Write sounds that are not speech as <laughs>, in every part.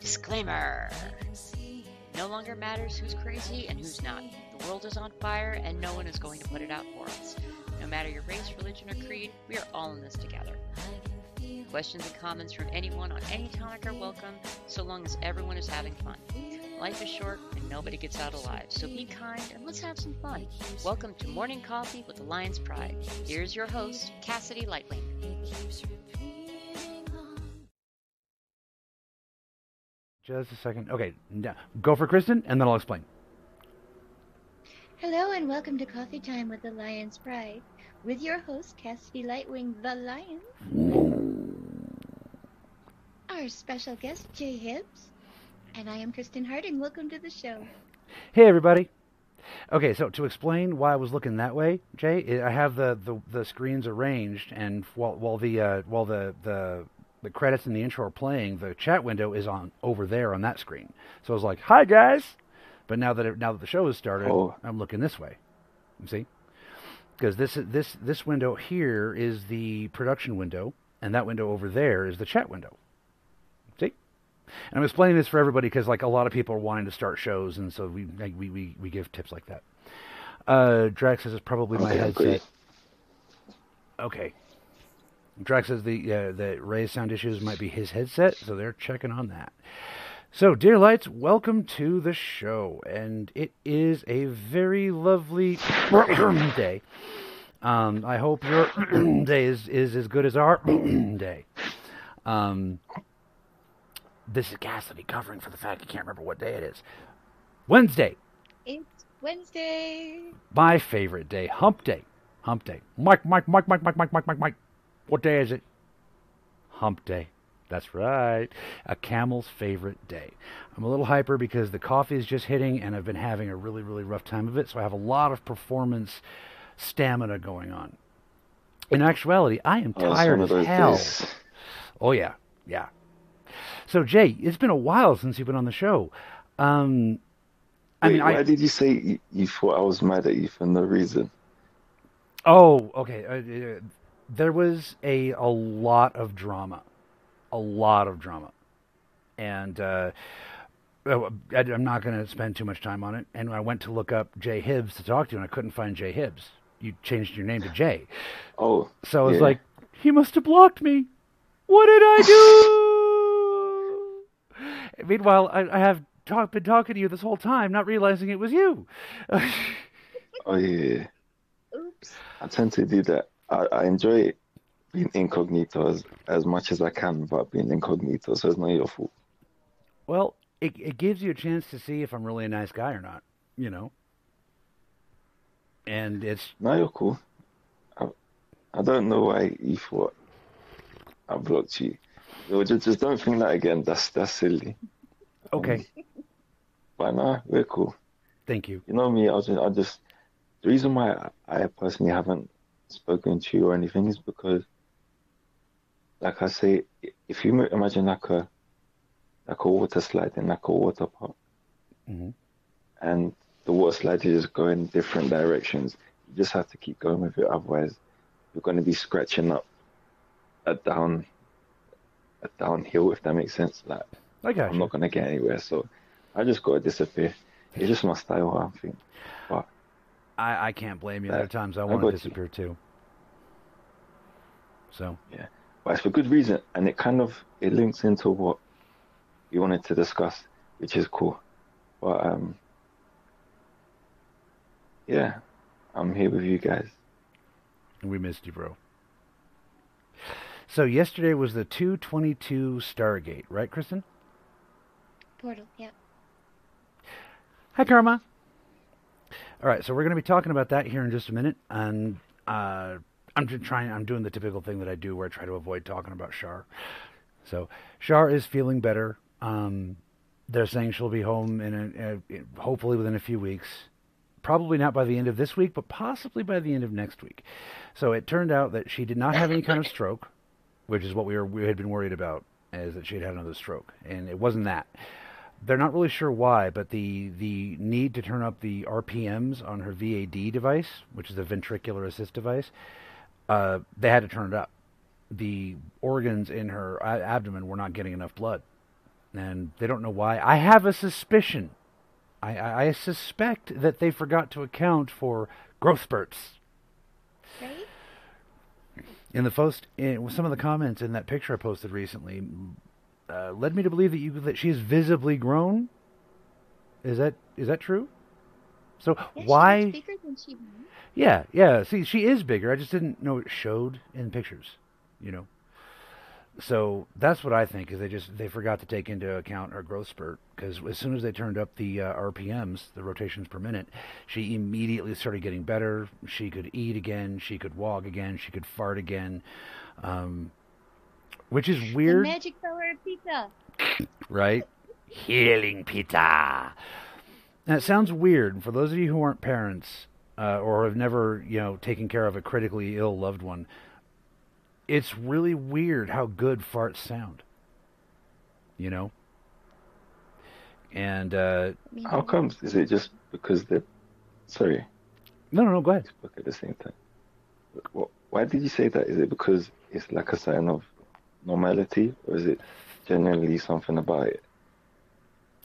Disclaimer No longer matters who's crazy and who's not. The world is on fire and no one is going to put it out for us. No matter your race, religion, or creed, we are all in this together. Questions and comments from anyone on any topic are welcome, so long as everyone is having fun. Life is short and nobody gets out alive, so be kind and let's have some fun. Welcome to Morning Coffee with the Lion's Pride. Here's your host, Cassidy Lightwing. Just a second. Okay, now, go for Kristin, and then I'll explain. Hello and welcome to Coffee Time with the Lion's Pride, with your host Cassidy Lightwing, the Lion. Our special guest Jay Hibbs, and I am Kristin Harding. Welcome to the show. Hey, everybody. Okay, so to explain why I was looking that way, Jay, I have the, the, the screens arranged, and while while the uh, while the, the the credits and the intro are playing, the chat window is on over there on that screen. So I was like, "Hi guys," but now that it, now that the show has started, Oh. I'm looking this way. You see, because this this this window here is the production window, and that window over there is the chat window. See, and I'm explaining this for everybody because like a lot of people are wanting to start shows, and so we like, we we, we give tips like that. Uh, Drax says it's probably my Okay, headset. Okay. Drax says the uh, the Ray's sound issues might be his headset, so they're checking on that. So, dear lights, welcome to the show, and it is a very lovely <coughs> day. Um, I hope your <coughs> day is, is as good as our <coughs> day. Um, this is Cassidy covering for the fact you can't remember what day it is. Wednesday, It's Wednesday. my favorite day, Hump Day. Hump Day. Mike, Mike, Mike, Mike, Mike, Mike, Mike, Mike, Mike. What day is it? Hump Day. That's right. A camel's favorite day. I'm a little hyper because the coffee is just hitting and I've been having a really, really rough time of it. So I have a lot of performance stamina going on. In actuality, I am Oh, tired as of hell. days. Oh yeah, yeah. So Jay, it's been a while since you've been on the show. Um, I Wait, mean, why I did you say you, you thought I was mad at you for no reason? Oh, okay. Uh, uh, there was a a lot of drama, a lot of drama, and uh, uh, I, I'm not going to spend too much time on it. And I went to look up Jay Hibbs to talk to, and I couldn't find Jay Hibbs. You changed your name to Jay, Oh, so I was Yeah. like, he must have blocked me. What did I do? <laughs> Meanwhile, I, I have talk, been talking to you this whole time, not realizing it was you. <laughs> oh yeah. Oops. I tend to do that. I, I enjoy being incognito as, as much as I can without being incognito, so it's not your fault. Well, it it gives you a chance to see if I'm really a nice guy or not, you know. And it's No, you're cool. I, I don't know why you thought I blocked you. No, just, just don't think that again. That's that's silly. okay. <laughs> But no, we're cool. Thank you. You know me, I just, I just, the reason why I I personally haven't spoken to you or anything is because, like I say, if you imagine like a, like a water slide in like a water park, Mhm. and the water slide is just going different directions, you just have to keep going with it, otherwise you're going to be scratching up a down, a downhill, if that makes sense. Like, got I'm you. not going to get anywhere, so I just got to disappear. It's just my style, I think. But I I can't blame you. There are times I I want to got you. disappear too. So yeah, but it's for good reason, and it kind of it links into what we wanted to discuss, which is cool. But um, yeah, I'm here with you guys. we missed you, bro. So yesterday was the 222 Stargate, right, Kristin? Portal. Yeah. Hi, Karma. All right, so we're going to be talking about that here in just a minute, and uh, I'm just trying. I'm doing the typical thing that I do, where I try to avoid talking about Shar. So Shar is feeling better. Um, they're saying she'll be home in, a, in hopefully within a few weeks. Probably not by the end of this week, but possibly by the end of next week. So it turned out that she did not have any kind of stroke, which is what we were we had been worried about, is that she had had another stroke, and it wasn't that. They're not really sure why, but the the need to turn up the RPMs on her VAD device, which is a ventricular assist device, uh, they had to turn it up. The organs in her abdomen were not getting enough blood, and they don't know why. I have a suspicion. I, I, I suspect that they forgot to account for growth spurts. Right? In the post, in some of the comments in that picture I posted recently, uh, led me to believe that you that she's visibly grown. Is that is that true? So Yeah, why? bigger than she was. Yeah, yeah. See, she is bigger. I just didn't know it showed in pictures. You know. So that's what I think is they just they forgot to take into account her growth spurt because as soon as they turned up the uh, RPMs, the rotations per minute, she immediately started getting better. She could eat again. She could walk again. She could fart again, um, which is The weird, magic power of pizza. right? Healing pizza. Now it sounds weird for those of you who aren't parents uh, or have never, you know, taken care of a critically ill loved one. It's really weird how good farts sound. You know. And uh, How comes? Is it just because they're sorry, no, no, no. Go ahead. spoke at the same time? Wh- Why did you say that? Is it because it's like a sign of normality, or is it genuinely something about it?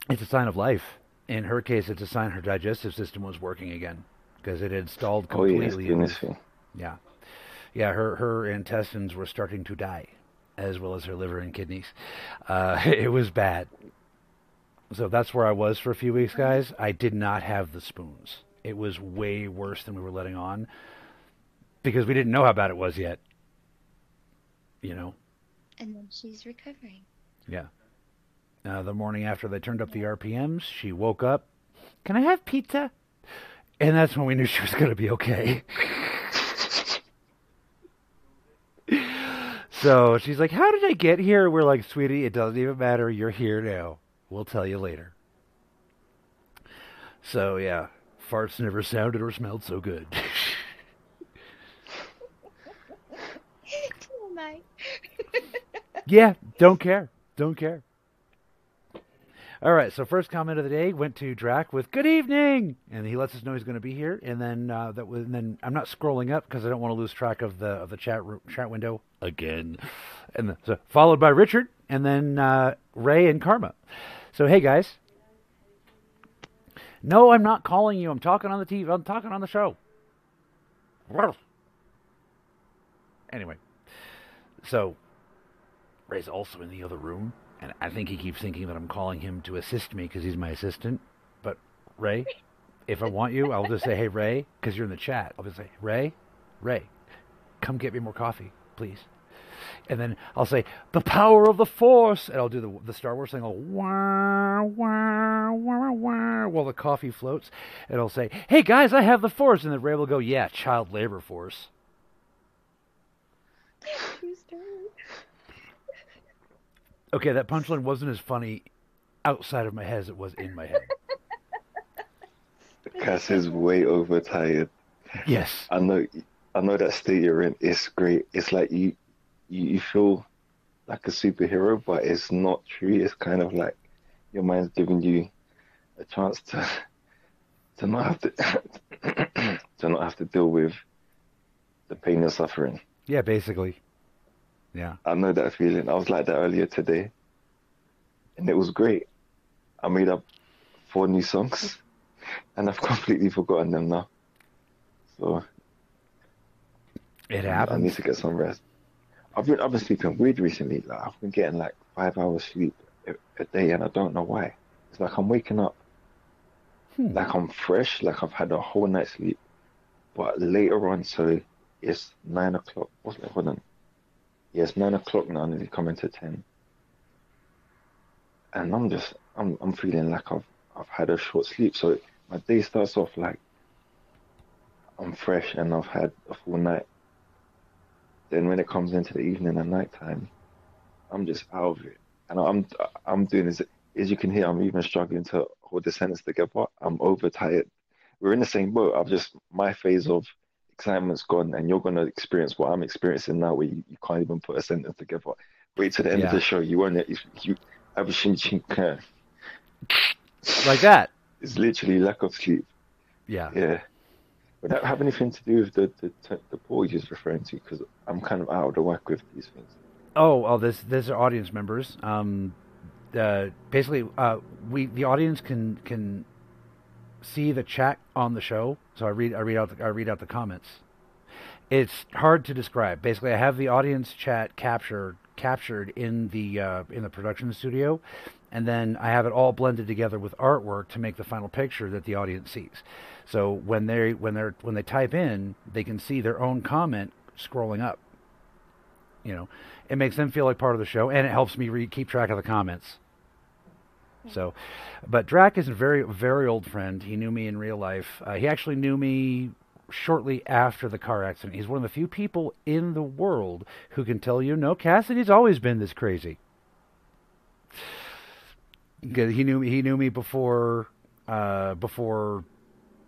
It's a sign of life. In her case, it's a sign her digestive system was working again because it had stalled Oh completely. this thing. Yeah. Yeah, her, her intestines were starting to die, as well as her liver and kidneys. Uh, <laughs> it was bad. So that's where I was for a few weeks, guys. I did not have the spoons. It was way worse than we were letting on because we didn't know how bad it was yet. You know? And then she's recovering. Yeah. Uh, the morning after they turned up the RPMs, she woke up. Can I have pizza? And that's when we knew <laughs> she was going to be okay. <laughs> so she's like, How did I get here? We're like, Sweetie, it doesn't even matter. You're here now. We'll tell you later. So, yeah, farts never sounded or smelled so good. <laughs> TMI. Yeah, don't care. Don't care. All right, so first comment of the day went to Drac with "Good evening," and he lets us know he's going to be here. And then uh, that was, and then I'm not scrolling up because I don't want to lose track of the of the chat ro- chat window again. And the, so followed by Richard, and then uh, Ray and Karma. So hey guys, no, I'm not calling you. I'm talking on the TV. I'm talking on the show. Anyway, so Ray's also in the other room, and I think he keeps thinking that I'm calling him to assist me because he's my assistant. But Ray, if I want you, I'll just say, "Hey Ray," because you're in the chat. I'll just say, "Ray, Ray, come get me more coffee, please." And then I'll say, "The power of the Force," and I'll do the the Star Wars thing. I'll wah wah wah wah while the coffee floats, and I'll say, "Hey guys, I have the Force," and then Ray will go, "Yeah, child labor force." Okay, that punchline wasn't as funny outside of my head as it was in my head. <laughs> Cass is way overtired. Yes. I know, I know that state you're in. is great. It's like you, you, you feel like a superhero, but it's not true. It's kind of like your mind's giving you a chance to, to not have to, <coughs> to not have to deal with the pain and suffering. Yeah, basically. Yeah. I know that feeling. I was like that earlier today, and it was great. I made up four new songs, <laughs> and I've completely forgotten them now. So It happens. I need to get some rest. I've been I've been sleeping weird recently. Like I've been getting like five hours sleep a, day, and I don't know why. It's like I'm waking up Hmm. like I'm fresh, like I've had a whole night's sleep. But later on, so it's nine o'clock. What's it? Hold on. It's nine o'clock now, nearly coming to ten. And I'm just I'm I'm feeling like I've I've had a short sleep. So my day starts off like I'm fresh and I've had a full night. Then when it comes into the evening and nighttime, I'm just out of it. And I'm I'm doing this as you can hear, I'm even struggling to hold the sentence together. I'm overtired. We're in the same boat. I've just my phase of excitement's gone, and you're gonna experience what I'm experiencing now, where you, you can't even put a sentence together. Wait till the end of the show. You won't. You, everything you can. Like that. It's literally lack of sleep. Yeah. Yeah. Would that have anything to do with the the, the poor you're just referring to? Because I'm kind of out of the whack with these things. Oh, well, this these are audience members. Um, uh, basically uh, we the audience can can see the chat on the show. So I read I read out the, I read out the comments. It's hard to describe. Basically, I have the audience chat captured captured in the uh, in the production studio, and then I have it all blended together with artwork to make the final picture that the audience sees. So when they when they're when they type in, they can see their own comment scrolling up. You know, it makes them feel like part of the show, and it helps me re- keep track of the comments. So, but Drac is a very very old friend. He knew me in real life. Uh, he actually knew me shortly after the car accident. He's one of the few people in the world who can tell you, no, Cassidy's always been this crazy. He knew me. he knew me before uh, before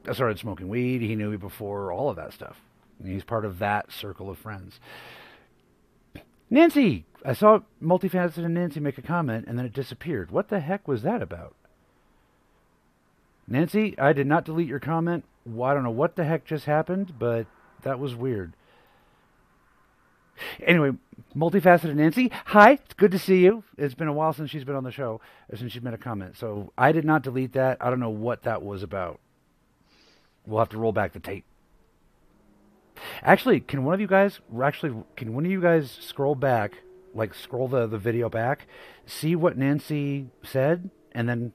I started smoking weed. He knew me before all of that stuff. He's part of that circle of friends. Nancy, I saw multifaceted Nancy make a comment and then it disappeared. What the heck was that about? Nancy, I did not delete your comment. Well, I don't know what the heck just happened, but that was weird. Anyway, multifaceted Nancy, hi, it's good to see you. It's been a while since she's been on the show, uh, since she's made a comment. So I did not delete that. I don't know what that was about. We'll have to roll back the tape. Actually, can one of you guys actually can one of you guys scroll back, like scroll the, the video back, see what Nancy said, and then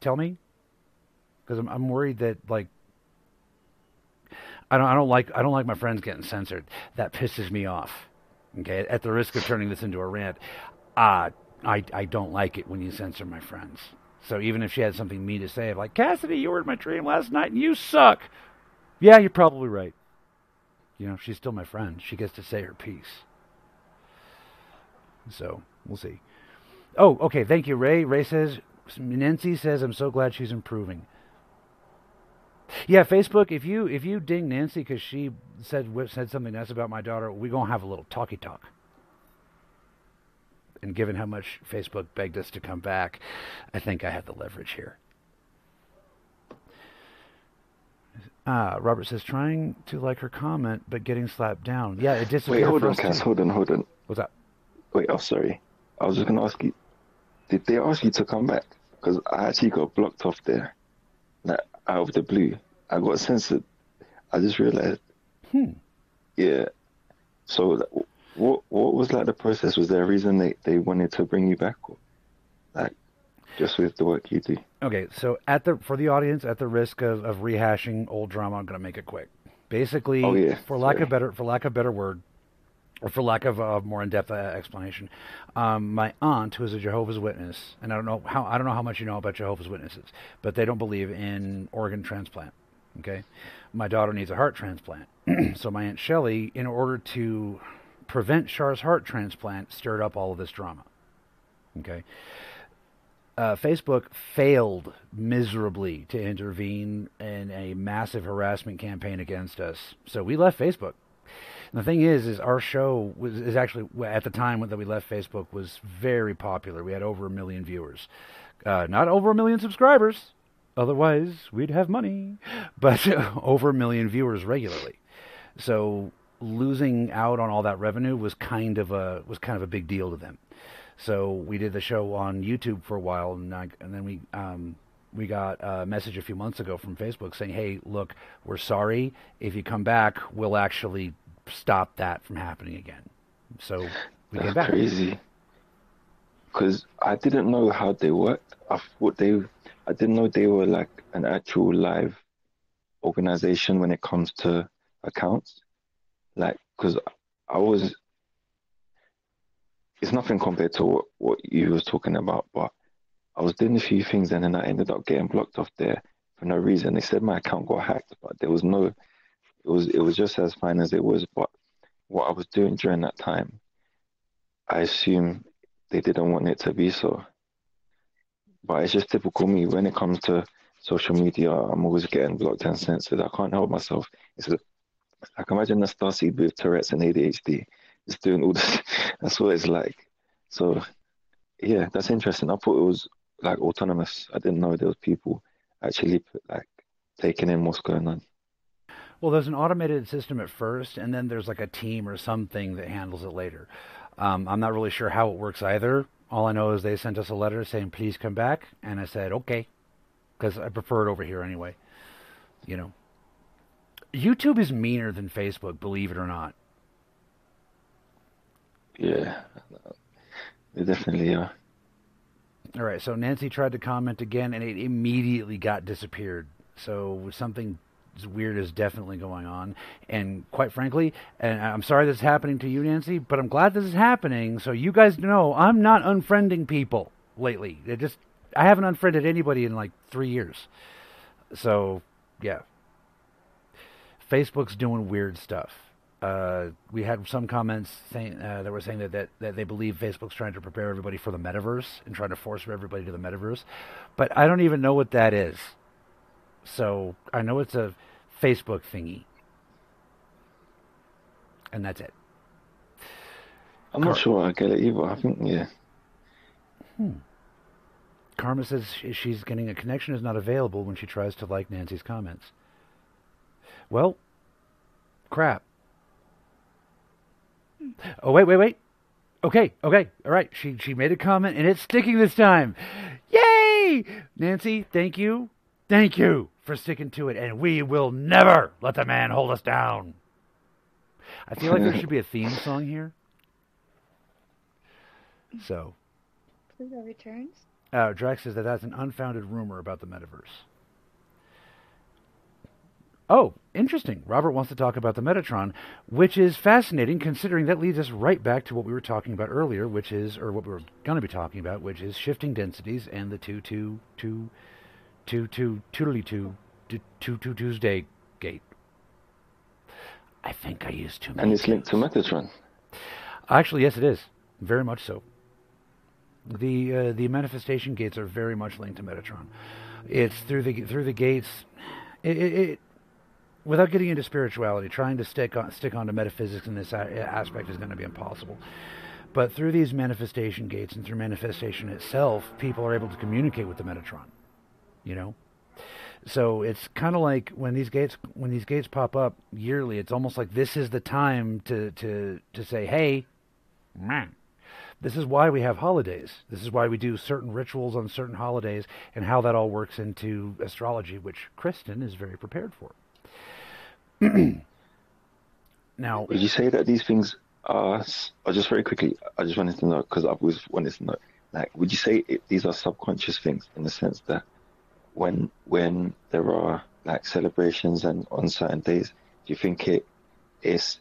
tell me? Because I'm I'm worried that like I don't I don't like I don't like my friends getting censored. That pisses me off. Okay, at the risk of turning this into a rant, uh, I I don't like it when you censor my friends. So even if she had something mean to say, like Cassidy, you were in my dream last night and you suck. Yeah, you're probably right. You know, she's still my friend. She gets to say her piece. So we'll see. Oh, okay. Thank you, Ray. Ray says Nancy says I'm so glad she's improving. Yeah, Facebook. If you if you ding Nancy because she said said something nice about my daughter, we gonna have a little talky talk. And given how much Facebook begged us to come back, I think I have the leverage here. Ah, Robert says trying to like her comment but getting slapped down. Yeah, it disappeared. Wait, hold on, Cass. Hold on, hold on. What's that? Wait, oh sorry. I was just gonna ask you. Did they ask you to come back? Because I actually got blocked off there. Like out of the blue. I got censored. I just realized. Hmm. Yeah. So, what what was like the process? Was there a reason they, they wanted to bring you back, or like just with the work you do? Okay, so at the for the audience, at the risk of, of rehashing old drama, I'm going to make it quick. Basically, oh, yeah. for lack of better for lack of better word, or for lack of a more in-depth uh, explanation, um, my aunt, who is a Jehovah's Witness, and I don't know how I don't know how much you know about Jehovah's Witnesses, but they don't believe in organ transplant. Okay, my daughter needs a heart transplant, <clears throat> so my aunt Shelley, in order to prevent Char's heart transplant, stirred up all of this drama. Okay. Uh, Facebook failed miserably to intervene in a massive harassment campaign against us. So we left Facebook. And the thing is, is our show was is actually at the time that we left Facebook was very popular. We had over a million viewers, uh, not over a million subscribers. Otherwise, we'd have money, <laughs> but <laughs> over a million viewers regularly. So losing out on all that revenue was kind of a was kind of a big deal to them. So we did the show on YouTube for a while, and, I, and then we um, we got a message a few months ago from Facebook saying, "Hey, look, we're sorry. If you come back, we'll actually stop that from happening again. So we That's came back. crazy. Because I didn't know how they worked. I thought they, I didn't know they were like an actual live organization when it comes to accounts. Like, because I was, it's nothing compared to what, what you was talking about, but I was doing a few things and then I ended up getting blocked off there for no reason. They said my account got hacked, but there was no it was it was just as fine as it was. But what I was doing during that time, I assume they didn't want it to be so. But it's just typical me when it comes to social media. I'm always getting blocked and censored. I can't help myself. It's a, I can imagine a starseed with Tourette's and ADHD just doing all <laughs> this. that's what it's like. So, yeah, that's interesting. I thought it was like autonomous. I didn't know there was people actually like taking in what's going on. Well, there's an automated system at first, and then there's like a team or something that handles it later. Um, I'm not really sure how it works either. All I know is they sent us a letter saying, please come back. And I said, okay. Because I prefer it over here anyway. You know. YouTube is meaner than Facebook, believe it or not. Yeah, they definitely are. All right, so Nancy tried to comment again, and it immediately got disappeared. So something weird is definitely going on. And quite frankly, and I'm sorry this is happening to you, Nancy, but I'm glad this is happening. So you guys know I'm not unfriending people lately. It just I haven't unfriended anybody in like three years. So yeah, Facebook's doing weird stuff. Uh, we had some comments saying uh, that were saying that, that that they believe Facebook's trying to prepare everybody for the metaverse and trying to force everybody to the metaverse, but I don't even know what that is. So I know it's a Facebook thingy, and that's it. I'm not sure I get it either. I think yeah. Hmm. Karma says she's getting a connection is not available when she tries to like Nancy's comments. Well, crap. Oh wait, wait, wait. Okay, okay, all right. She she made a comment and it's sticking this time. Yay! Nancy, thank you, thank you for sticking to it, and we will never let the man hold us down. I feel like there should be a theme song here. So. Pluto returns. Uh, Drax says that that's an unfounded rumor about the metaverse. Oh, interesting. Robert wants to talk about the Metatron, which is fascinating considering that leads us right back to what we were talking about earlier, which is, or what we were going to be talking about, which is shifting densities and the 2 2 2 2 2 2 2 2 2 Tuesday gate. I think I used too many. And it's linked to Metatron. Actually, yes, it is. Very much so. The uh, the manifestation gates are very much linked to Metatron. It's through the through the gates. It, it, it without getting into spirituality, trying to stick on stick onto metaphysics in this a- aspect is going to be impossible. But through these manifestation gates and through manifestation itself, people are able to communicate with the Metatron. You know, so it's kind of like when these gates when these gates pop up yearly, it's almost like this is the time to to to say, hey, man. This is why we have holidays. This is why we do certain rituals on certain holidays and how that all works into astrology, which Kristin is very prepared for. <clears throat> now, would you say that these things are? Or uh, just very quickly, I just wanted to know because I've always wanted to know. Like, would you say it, these are subconscious things in the sense that when when there are like celebrations and on certain days, do you think it is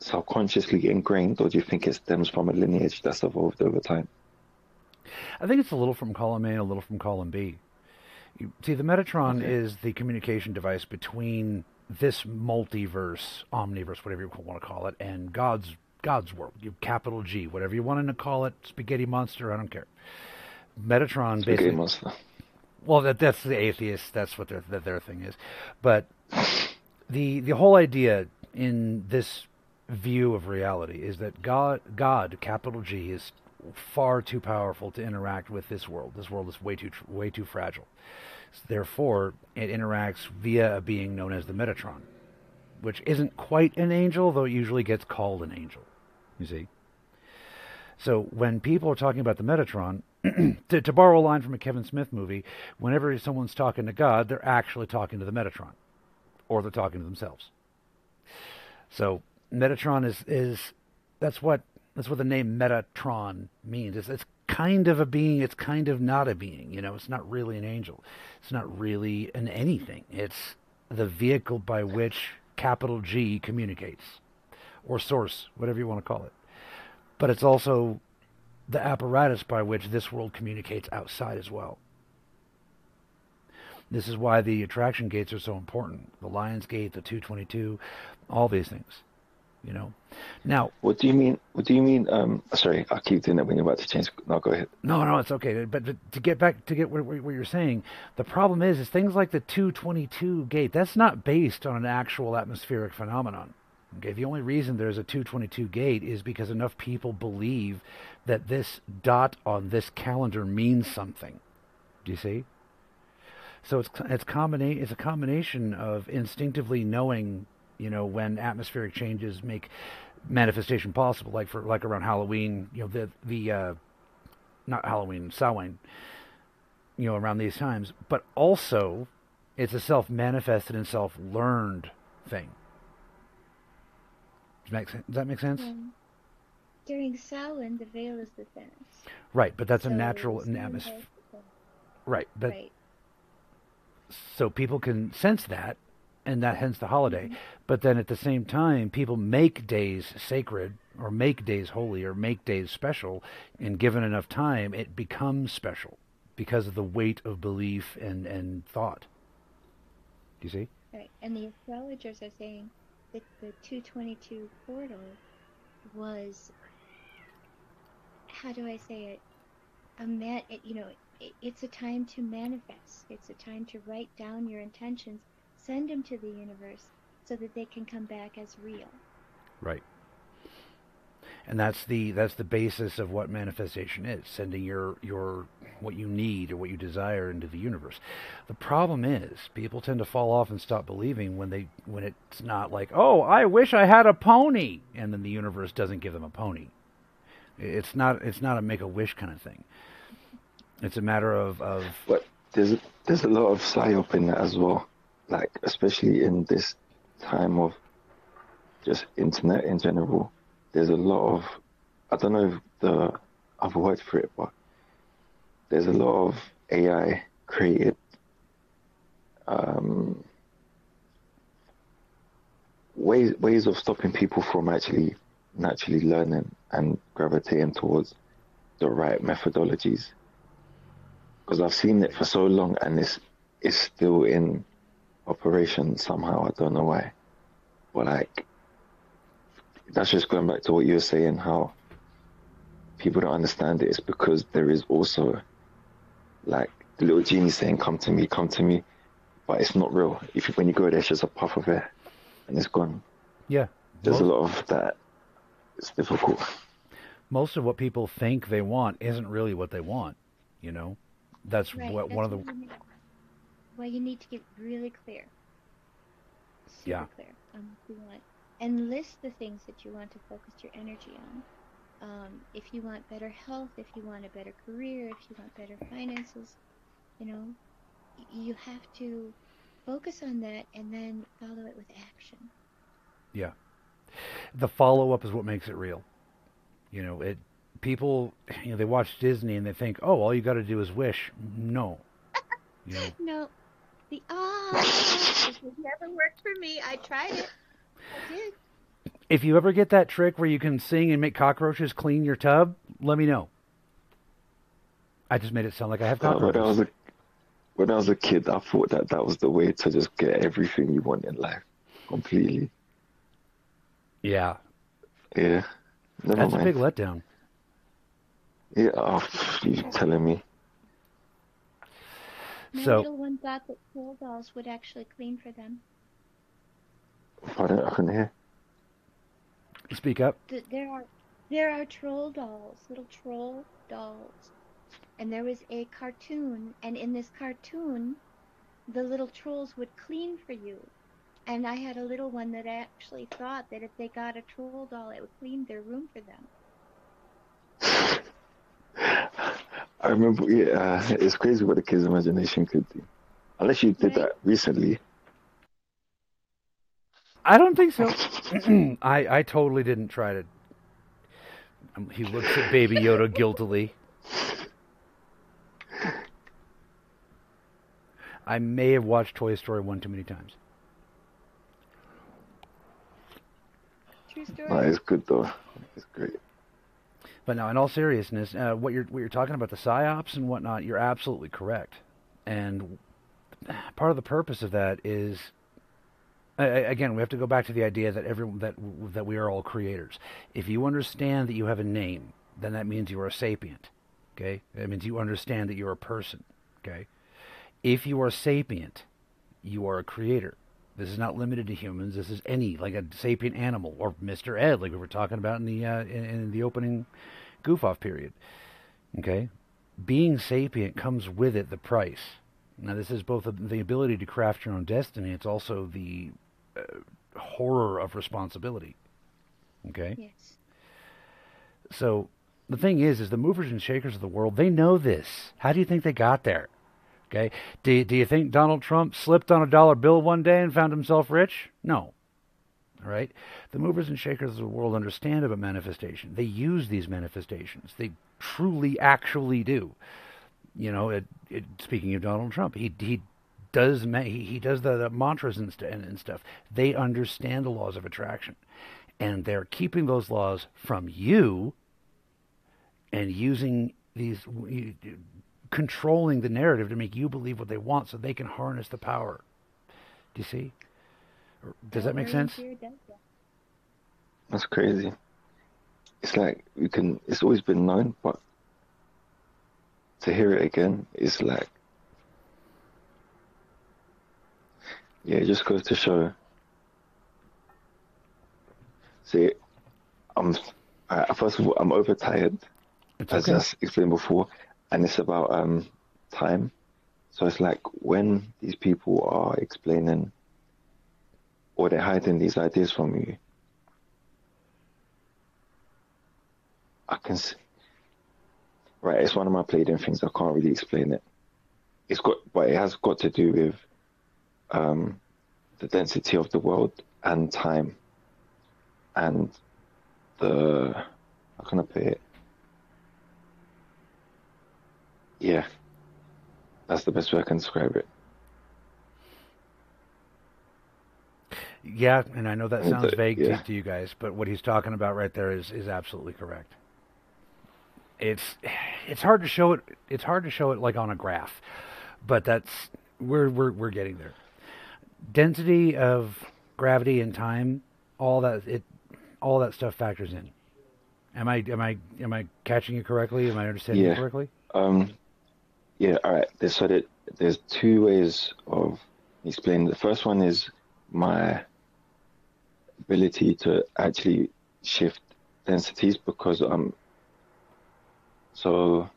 subconsciously ingrained, or do you think it stems from a lineage that's evolved over time? I think it's a little from column A and a little from column B. You, see, the Metatron okay. is the communication device between this multiverse, omniverse, whatever you want to call it, and God's God's world, you capital G, whatever you want to call it, spaghetti monster, I don't care. Metatron spaghetti basically. Monster. Well, that that's the atheist. That's what their that their thing is. But the the whole idea in this view of reality is that God God capital G is far too powerful to interact with this world. This world is way too way too fragile. Therefore, it interacts via a being known as the Metatron, which isn't quite an angel, though it usually gets called an angel. You see? So when people are talking about the Metatron, <clears throat> to, to, borrow a line from a Kevin Smith movie, whenever someone's talking to God, they're actually talking to the Metatron, or they're talking to themselves. So Metatron is is that's what that's what the name Metatron means. It's, it's kind of a being, it's kind of not a being. You know, it's not really an angel. It's not really an anything. It's the vehicle by which capital G communicates, or source, whatever you want to call it. But it's also the apparatus by which this world communicates outside as well. This is why the attraction gates are so important. The Lions Gate, the 222, all these things you know. Now, what do you mean? What do you mean? Um, sorry, I'll keep doing that when you're about to change. No, go ahead. No, no, it's okay. But, to get back to get what, what, you're saying, the problem is, is things like the 222 gate. That's not based on an actual atmospheric phenomenon. Okay, the only reason there's a 222 gate is because enough people believe that this dot on this calendar means something. Do you see? So it's it's combina- it's a combination of instinctively knowing you know, when atmospheric changes make manifestation possible, like for like around Halloween, you know, the the uh, not Halloween, Samhain, you know, around these times, but also it's a self manifested and self learned thing. Does, that make sense? Um, during Samhain, the veil is the thinnest. Right, but that's a natural atmosphere. Right, but right. so people can sense that, and that hence the holiday. Mm-hmm. But then at the same time, people make days sacred, or make days holy, or make days special, and given enough time, it becomes special because of the weight of belief and and thought. Do you see? Right, and the astrologers are saying that the 222 portal was, how do I say it? A man, it, you know, it, it's a time to manifest. It's a time to write down your intentions, send them to the universe, so that they can come back as real. Right. And that's the that's the basis of what manifestation is, sending your your what you need or what you desire into the universe. The problem is people tend to fall off and stop believing when they when it's not like, "Oh, I wish I had a pony." And then the universe doesn't give them a pony. It's not it's not a make a wish kind of thing. It's a matter of of But there's there's a lot of psyop in that as well. Like especially in this time of just internet in general. There's a lot of I don't know if the other word for it, but there's a lot of AI created um, ways ways of stopping people from actually naturally learning and gravitating towards the right methodologies because I've seen it for so long and it's it's still in operation somehow. I don't know why, but like that's just going back to what you were saying. How people don't understand it. It's because there is also like the little genie saying, "Come to me, come to me," but it's not real. If you, when you go there, it's just a puff of air and it's gone. yeah. There's a lot of that. It's difficult. most of what people think they want isn't really what they want, you know? That's Right. what that's one of the what you need- Well, you need to get really clear. Super Yeah. clear on what you want. And list the things that you want to focus your energy on. Um, if you want better health, if you want a better career, if you want better finances, you know, you have to focus on that and then follow it with action. Yeah. The follow up is what makes it real. You know, it people you know, they watch Disney and they think, "Oh, all you got to do is wish." No. You know, <laughs> No, the ah, this has never worked for me. I tried it. I did. if you ever get that trick where you can sing and make cockroaches clean your tub, let me know. I just made it sound like I have Uh, when I cockroaches. was a when I was a kid, I thought that that was the way to just get everything you want in life, completely. Yeah. Yeah. Never That's a big letdown. Yeah, oh, <laughs> you telling me? My So- little one thought that troll dolls would actually clean for them. Pardon, I couldn't hear. Speak up. There are there are troll dolls, little troll dolls, and there was a cartoon, and in this cartoon, the little trolls would clean for you. And I had a little one that actually thought that if they got a troll doll, it would clean their room for them. I remember, yeah, it's crazy what a kid's imagination could do. Unless you did Right. that recently. I don't think so. <laughs> <clears throat> I I totally didn't try to. Um, he looks at Baby Yoda guiltily. I may have watched Toy Story one too many times. True story. No, it's good though. It's great. But now, in all seriousness, uh, what you're what you're talking about the psyops and whatnot, you're absolutely correct. And part of the purpose of that is, a- a- again, we have to go back to the idea that every that that we are all creators. If you understand that you have a name, then that means you are a sapient. Okay, that means you understand that you're a person. Okay, if you are sapient, you are a creator. This is not limited to humans. This is any like a sapient animal or Mr. Ed, like we were talking about in the uh, in, in the opening goof off period. Okay, being sapient comes with it the price. Now, this is both the ability to craft your own destiny. It's also the uh, horror of responsibility. Okay, Yes. so the thing is, is the movers and shakers of the world, they know this. How do you think they got there? Okay. Do, do you think Donald Trump slipped on a dollar bill one day and found himself rich? No. All right. The movers and shakers of the world understand about manifestation. They use these manifestations. They truly, actually do. You know, it, it, speaking of Donald Trump, he he does he, he does the, the mantras and, st- and, and stuff. They understand the laws of attraction, and they're keeping those laws from you and using these controlling the narrative to make you believe what they want so they can harness the power. Do you see? Does that make sense? That's crazy. It's like you can. It's always been known, but to hear it again is like, yeah, it just goes to show. See, I'm. Uh, first of all, I'm overtired, It's as okay. I explained before, and it's about um time. So it's like when these people are explaining or they're hiding these ideas from you, I can see. Right, it's one of my played-in things. I can't really explain it. It's got, but it has got to do with um, the density of the world and time, and the how can I put it? Yeah, that's the best way I can describe it. Yeah, and I know that sounds vague yeah. to, to you guys, but what he's talking about right there is is absolutely correct. It's it's hard to show it. It's hard to show it like on a graph, but that's we're we're we're getting there. Density of gravity and time, all that it, all that stuff factors in. Am I am I am I catching you correctly? Am I understanding you Yeah. correctly? Um, yeah, all right. There's so that there's two ways of explaining. The first one is my ability to actually shift densities because I'm So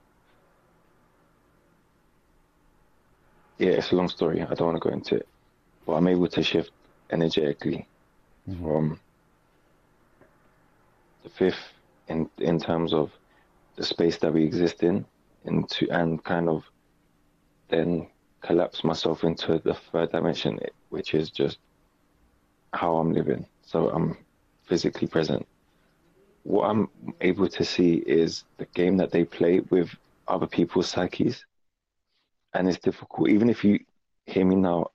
yeah, it's a long story. I don't want to go into it, but I'm able to shift energetically mm-hmm. from the fifth in in terms of the space that we exist in into and kind of then collapse myself into the third dimension which is just how I'm living so I'm physically present what I'm able to see is the game that they play with other people's psyches and it's difficult even if you hear me now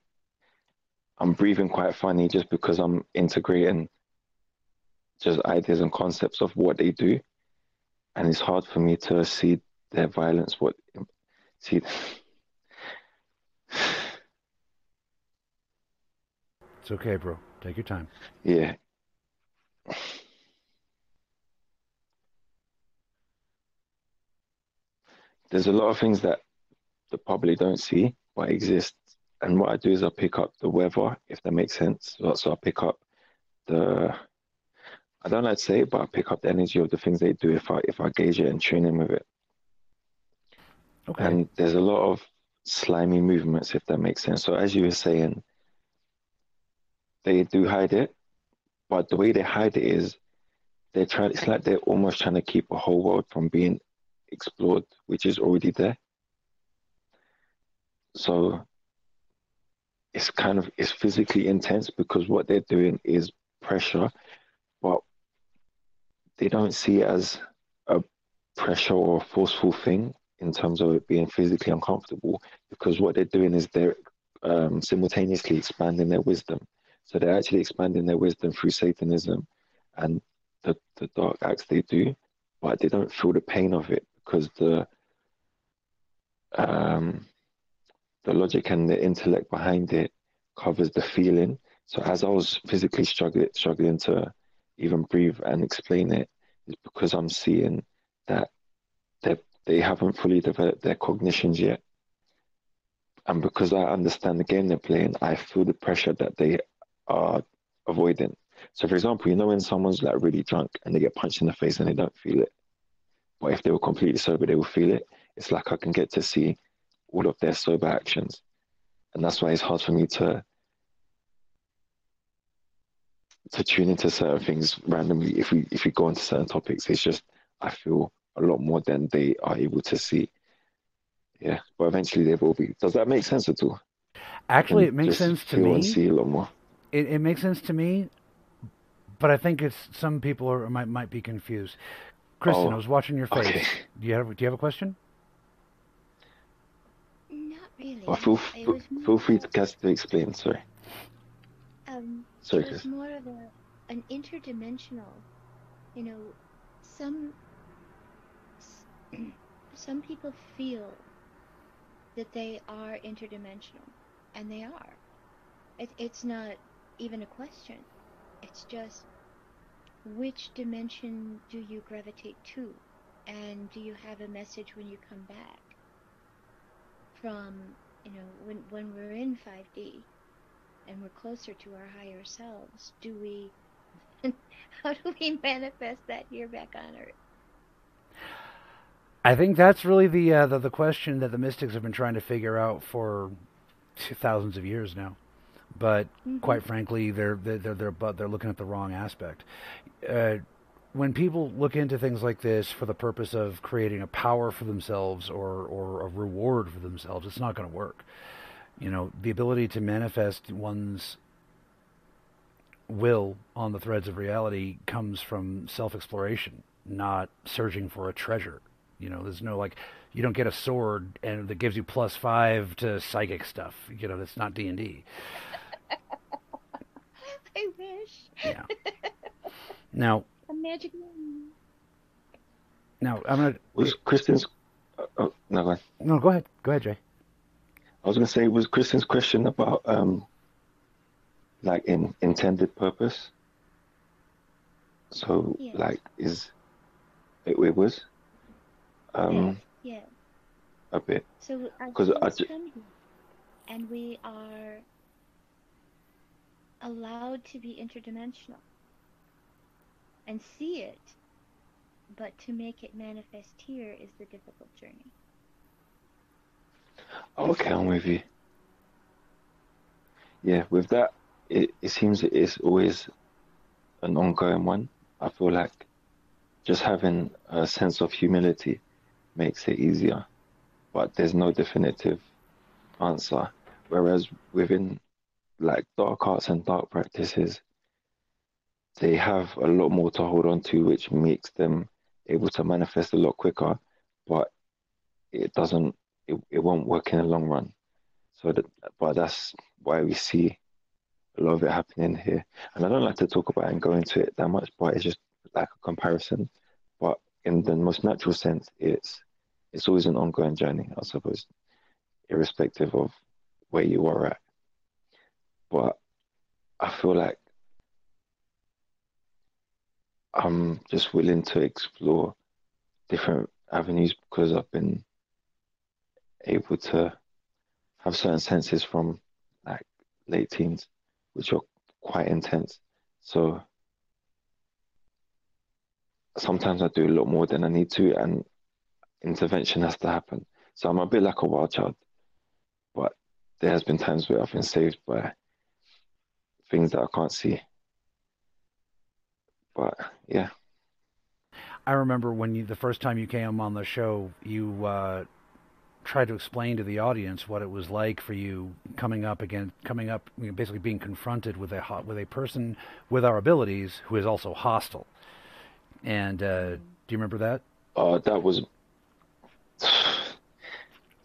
I'm breathing quite funny just because I'm integrating just ideas and concepts of what they do and it's hard for me to see their violence. What see? It's okay, bro. Take your time. Yeah. There's a lot of things that the public don't see but exist. And what I do is I pick up the weather, if that makes sense. So, so I pick up the I don't like to say it, but I pick up the energy of the things they do if I if I gauge it and tune in with it. Okay. And there's a lot of slimy movements, if that makes sense. So as you were saying, they do hide it, but the way they hide it is they're trying. It's like they're almost trying to keep a whole world from being explored, which is already there. So it's kind of it's physically intense because what they're doing is pressure, but they don't see it as a pressure or a forceful thing in terms of it being physically uncomfortable because what they're doing is they're um, simultaneously expanding their wisdom. So they're actually expanding their wisdom through Satanism and the, the dark acts they do, but they don't feel the pain of it because the um, the logic and the intellect behind it covers the feeling. So as I was physically struggling struggling to even breathe and explain it, is because I'm seeing that they haven't fully developed their cognitions yet. And because I understand the game they're playing, I feel the pressure that they are avoiding. So, for example, you know when someone's like really drunk and they get punched in the face and they don't feel it, but if they were completely sober, they will feel it. It's like I can get to see all of their sober actions, and that's why it's hard for me to to tune into certain things randomly. If we if we go into certain topics, it's just I feel a lot more than they are able to see. Yeah, but eventually they will be. Does that make sense at all? Actually, And it makes sense to feel me. and see a lot more. It, it makes sense to me, but I think it's some people are, might might be confused. Kristin, Oh, I was watching your face. okay. Do you have Do you have a question? Not really. Well, feel, It feel, feel free to Cass to explain. Sorry, Um, sorry, it was Chris. more of a an interdimensional. You know, some s- some people feel that they are interdimensional, and they are. It, it's not even a question. It's just which dimension do you gravitate to, and do you have a message when you come back from you know when when we're in 5D and we're closer to our higher selves, do we <laughs> how do we manifest that here back on earth? I think that's really the, uh, the the question that the mystics have been trying to figure out for thousands of years now. But Mhm. quite frankly, they're they're they're they're, but they're looking at the wrong aspect. Uh, when people look into things like this for the purpose of creating a power for themselves or or a reward for themselves, it's not going to work. You know, the ability to manifest one's will on the threads of reality comes from self-exploration, not searching for a treasure. You know, there's no like you don't get a sword and that gives you plus five to psychic stuff. You know, that's not D and D. <laughs> I wish Yeah. <laughs> now, a magic wand. now I'm gonna Was Kristin's? Uh, oh, no, go on. no. Go ahead. Go ahead, Jay. I was gonna say, was Kristin's question about um, like in intended purpose? So, Yes. like, is it, it was um Yeah. a bit. So our 'Cause I ju- and we are allowed to be interdimensional and see it, but to make it manifest here is the difficult journey. Okay, I'm with you. Yeah, with that, it, it seems it is always an ongoing one. I feel like just having a sense of humility makes it easier, but there's no definitive answer. Whereas within like dark arts and dark practices, they have a lot more to hold on to, which makes them able to manifest a lot quicker, but it doesn't it, it won't work in the long run. So that, but that's why we see a lot of it happening here. And I don't like to talk about it and go into it that much, but it's just like a comparison. But in the most natural sense, it's it's always an ongoing journey, I suppose, irrespective of where you are at. But I feel like I'm just willing to explore different avenues because I've been able to have certain senses from like late teens, which are quite intense. So sometimes I do a lot more than I need to, and intervention has to happen. So I'm a bit like a wild child, but there has been times where I've been saved by things that I can't see. But yeah, I remember when you the first time you came on the show, you uh, tried to explain to the audience what it was like for you coming up again, coming up, you know, basically being confronted with a with a person with our abilities who is also hostile. And uh, do you remember that? uh, that was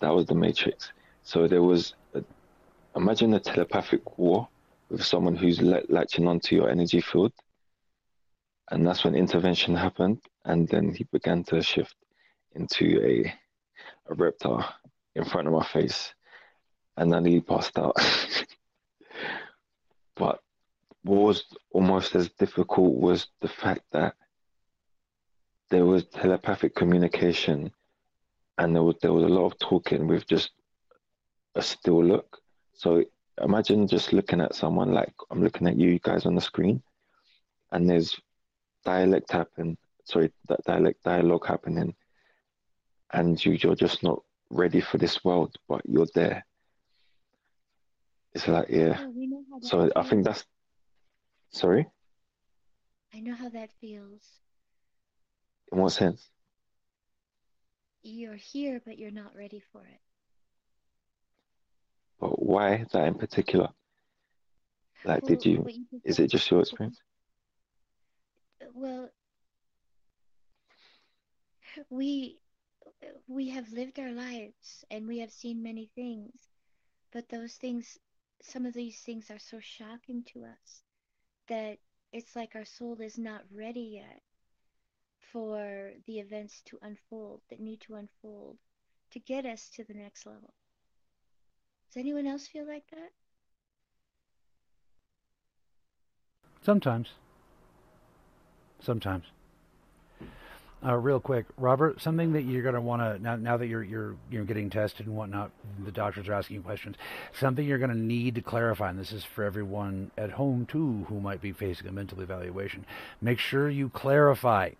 that was the Matrix. So there was a, imagine a telepathic war with someone who's la- latching onto your energy field, and that's when intervention happened, and then he began to shift into a a reptile in front of my face, and then he passed out. <laughs> but what was almost as difficult was the fact that there was telepathic communication and there was there was a lot of talking with just a still look. So imagine just looking at someone like I'm looking at you guys on the screen and there's dialect happen sorry that dialect dialogue happening and you you're just not ready for this world but you're there. It's like yeah. Oh, know So I think that's sorry? I know how that feels. In what sense? You're here, but you're not ready for it. But why that in particular? Like, did you? you Is it just your experience? Well, we we have lived our lives and we have seen many things, but those things, some of these things are so shocking to us that it's like our soul is not ready yet for the events to unfold that need to unfold to get us to the next level. Does anyone else feel like that? Sometimes. Sometimes. Uh, real quick, Robert, something that you're going to want to now, now that you're you're you're getting tested and whatnot, the doctors are asking questions. Something you're going to need to clarify, and this is for everyone at home too who might be facing a mental evaluation. Make sure you clarify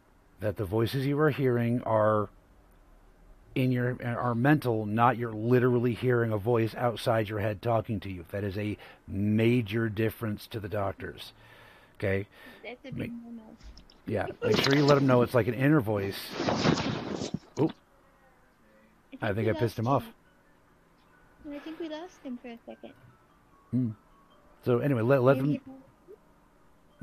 that the voices you are hearing are in your are mental, not you're literally hearing a voice outside your head talking to you. That is a major difference to the doctors. Okay. That's a big no-no. Yeah, make sure you let them know it's like an inner voice. I think we I pissed lost him off. I think we lost him for a second. Hmm. So anyway, let let Maybe them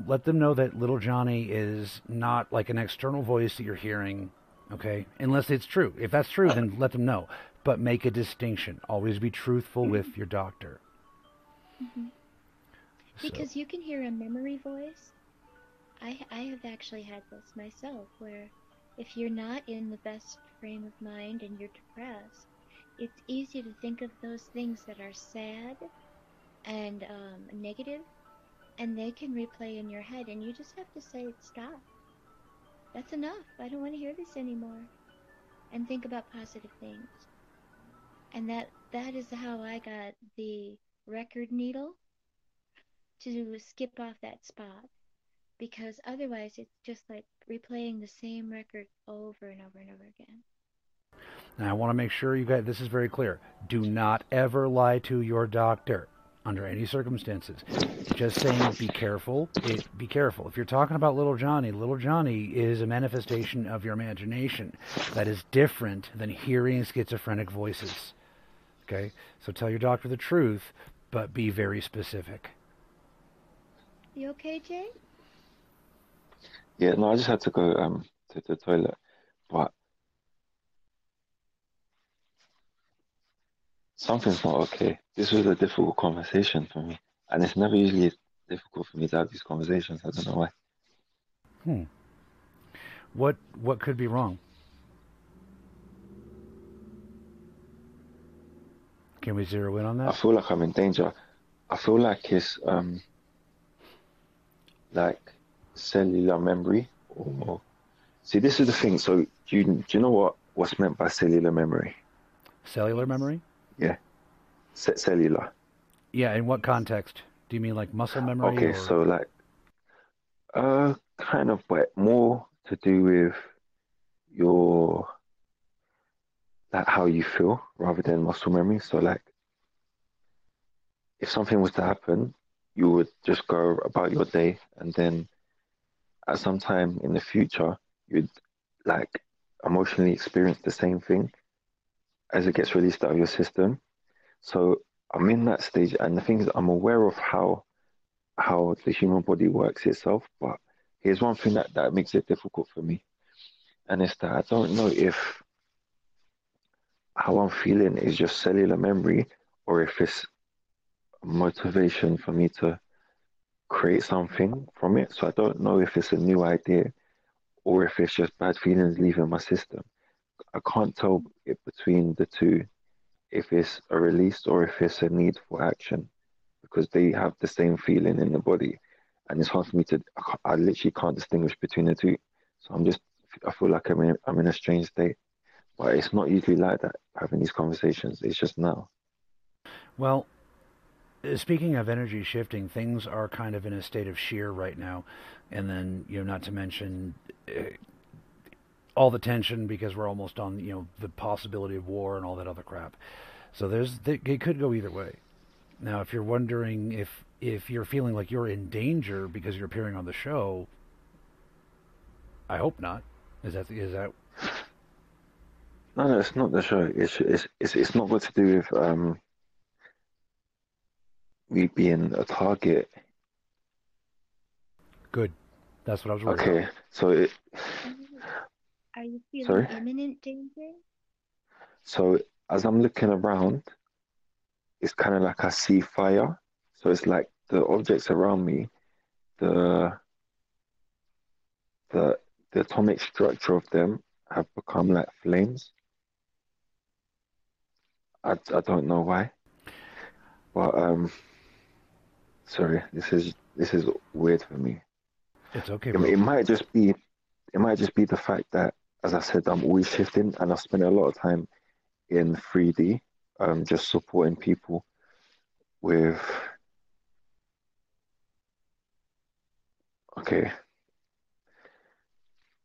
let them know that little Johnny is not like an external voice that you're hearing. Okay, unless it's true. If that's true, then let them know. But make a distinction. Always be truthful with your doctor. Mhm. So- Because you can hear a memory voice. I I have actually had this myself, where if you're not in the best frame of mind and you're depressed, it's easy to think of those things that are sad and um, negative, and they can replay in your head, and you just have to say, "Stop. That's enough. I don't want to hear this anymore," and think about positive things. And that that is how I got the record needle to skip off that spot because otherwise it's just like replaying the same record over and over and over again. Now, I want to make sure you guys, this is very clear. Do not ever lie to your doctor under any circumstances. Just saying, be careful. It, be careful. If you're talking about little Johnny, little Johnny is a manifestation of your imagination. That is different than hearing schizophrenic voices. Okay? So tell your doctor the truth, but be very specific. You okay, Jay? Yeah, no, I just had to go um to the toilet, but something's not okay. This was a difficult conversation for me, and it's never usually difficult for me to have these conversations. I don't know why. Hmm. What what could be wrong? Can we zero in on that? I feel like I'm in danger. I feel like it's um like cellular memory or see this is the thing. So do you do you know what what's meant by cellular memory? Cellular memory? Ce- cellular. Yeah, in what context? Do you mean like muscle memory? Okay, or... so like uh kind of but more to do with your like how you feel rather than muscle memory. So like if something was to happen, you would just go about your day and then at some time in the future you'd like emotionally experience the same thing as it gets released out of your system. So I'm in that stage and the thing is I'm aware of how how the human body works itself, but here's one thing that, that makes it difficult for me. And it's that I don't know if how I'm feeling is just cellular memory or if it's motivation for me to create something from it. So I don't know if it's a new idea or if it's just bad feelings leaving my system. I can't tell it between the two if it's a release or if it's a need for action because they have the same feeling in the body. And it's hard for me to I, literally can't distinguish between the two. So i'm just i feel like i'm in, I'm in a strange state. But it's not usually like that having these conversations. It's just now. Well, uh, speaking of energy shifting, things are kind of in a state of shear right now, and then you know, not to mention uh, all the tension because we're almost on you know the possibility of war and all that other crap. So there's it could go either way. Now, if you're wondering if if you're feeling like you're in danger because you're appearing on the show, I hope not. Is that is that No, no, it's not the show. It's it's it's, it's not got to do with um me being a target. Good. That's what I was Okay, about. so it, Are you feeling Sorry? imminent danger? so as I'm looking around, it's kind of like I see fire. So it's like the objects around me, the the the atomic structure of them have become like flames. I, I don't know why, but um, sorry, this is this is weird for me. It's okay, It, it might just be, it might just be the fact that, as I said, I'm always shifting, and I spend a lot of time in 3D, um, just supporting people with. Okay.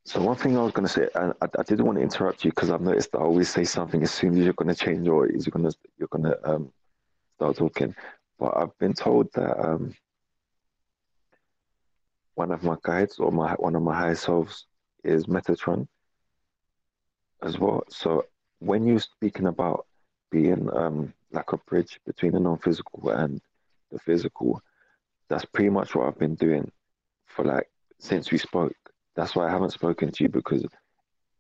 So one thing I was going to say, and I, I didn't want to interrupt you because I've noticed that I always say something as soon as you're going to change or as you're going to you're going to um, start talking. But I've been told that um, one of my guides or my one of my higher selves is Metatron as well. So when you're speaking about being um, like a bridge between the non-physical and the physical, that's pretty much what I've been doing for like since we spoke. That's why I haven't spoken to you because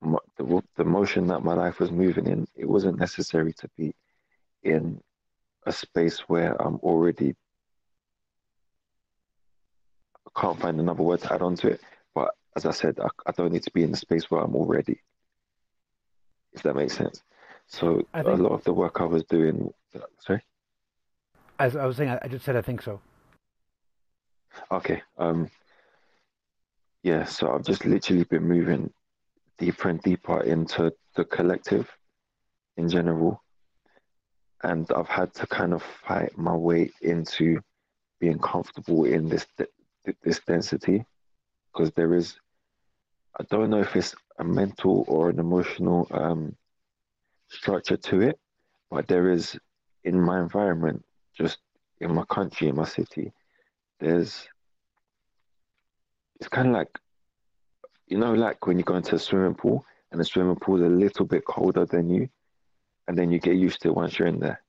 my, the the motion that my life was moving in, it wasn't necessary to be in a space where I'm already I can't find another word to add on to it. But as I said, I, I don't need to be in the space where I'm already, if that makes sense. So I a think- lot of the work I was doing, sorry. As I was saying, I I just said I think so. Okay. Um. Yeah. So I've just literally been moving deeper and deeper into the collective in general, and I've had to kind of fight my way into being comfortable in this this density because there is. I don't know if it's a mental or an emotional um, structure to it, but there is in my environment, just in my country, in my city, there's it's kind of like you know like when you go into a swimming pool and the swimming pool is a little bit colder than you and then you get used to it once you're in there.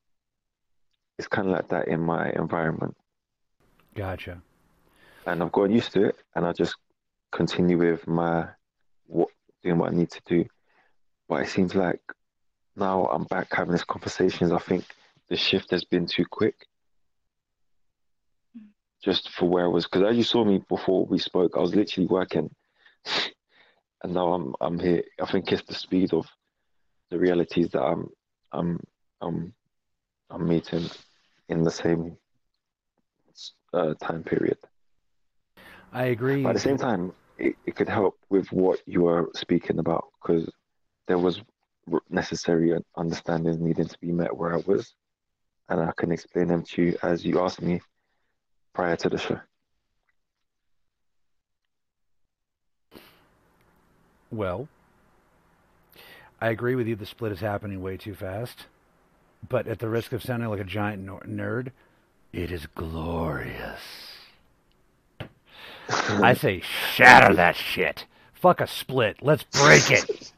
It's kind of like that in my environment. Gotcha. and i've gotten used to it and i just continue with my what doing what i need to do. But it seems like now i'm back having these conversations i think the shift has been too quick. Just for where I was because as you saw me before we spoke I was literally working. <laughs> And now I'm I'm here. I think it's the speed of the realities that I'm I'm I'm I'm meeting in the same uh, time period. I agree. but at the same time it, it could help with what you were speaking about because there was necessary understandings needing to be met where I was and I can explain them to you as you asked me prior to the show Well, I agree with you. The split is happening way too fast. But at the risk of sounding like a giant nerd, it is glorious. I say, shatter that shit. Fuck a split. Let's break it.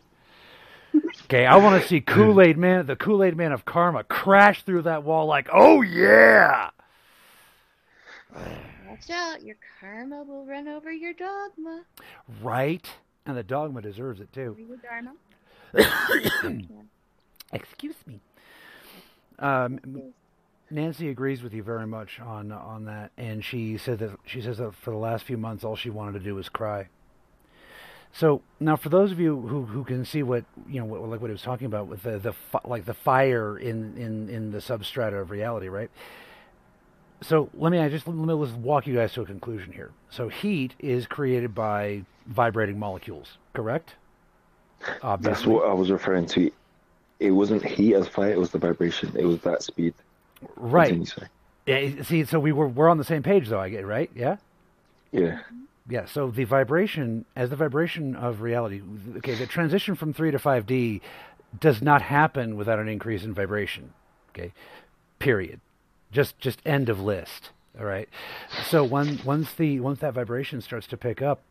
Okay, I want to see Kool Aid Man, the Kool Aid Man of Karma, crash through that wall like, oh yeah. Watch out, your karma will run over your dogma. Right? And the dogma deserves it too. Dharma. <coughs> Excuse me. <coughs> Um, Nancy agrees with you very much on on that, and she said that she says that for the last few months, all she wanted to do was cry. So now, for those of you who, who can see what you know, what, like what he was talking about with the the like the fire in, in, in the substrata of reality, right? So let me I just let me let's walk you guys to a conclusion here. So heat is created by vibrating molecules, correct? That's what I was referring to. It wasn't heat as fire, it was the vibration. It was that speed. Right? Yeah, see, so we were we're on the same page though. I get right, yeah. Yeah. Yeah, so the vibration, as the vibration of reality, okay, the transition from 3 to 5D does not happen without an increase in vibration. Okay, period. Just just end of list. All right. So when, once the once that vibration starts to pick up,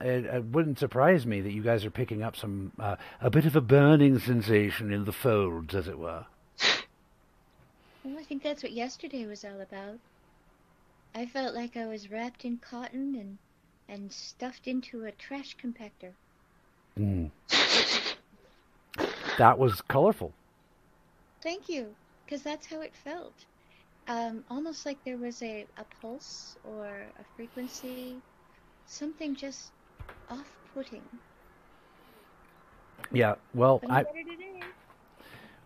it, it wouldn't surprise me that you guys are picking up some uh, a bit of a burning sensation in the folds, as it were. Well, I think that's what yesterday was all about. I felt like I was wrapped in cotton and and stuffed into a trash compactor. Mm. that was colorful. Thank you, because that's how it felt. Um, almost like there was a, a pulse or a frequency, something just off-putting. Yeah, well, I.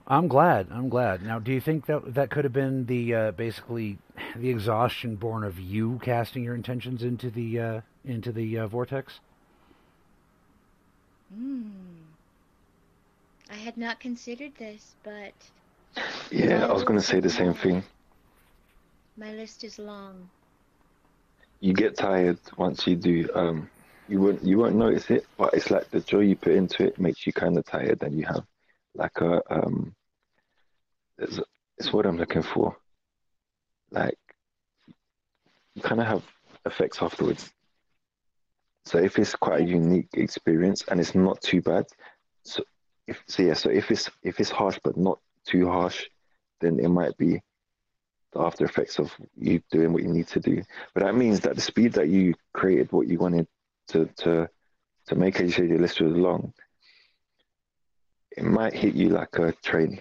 I'm glad. I'm glad. Now, do you think that that could have been the uh, basically the exhaustion born of you casting your intentions into the uh, into the uh, vortex? Hmm. I had not considered this, but Yeah, I was gonna say the same thing. my list is long. You get tired once you do. Um, you won't you won't notice it, but it's like the joy you put into it makes you kind of tired, and you have like a um. It's, it's what I'm looking for. Like you kind of have effects afterwards. So if it's quite a unique experience and it's not too bad, so if so yeah, so if it's if it's harsh but not too harsh, then it might be the after effects of you doing what you need to do. But that means that the speed that you created what you wanted to to to make your list was long, it might hit you like a train,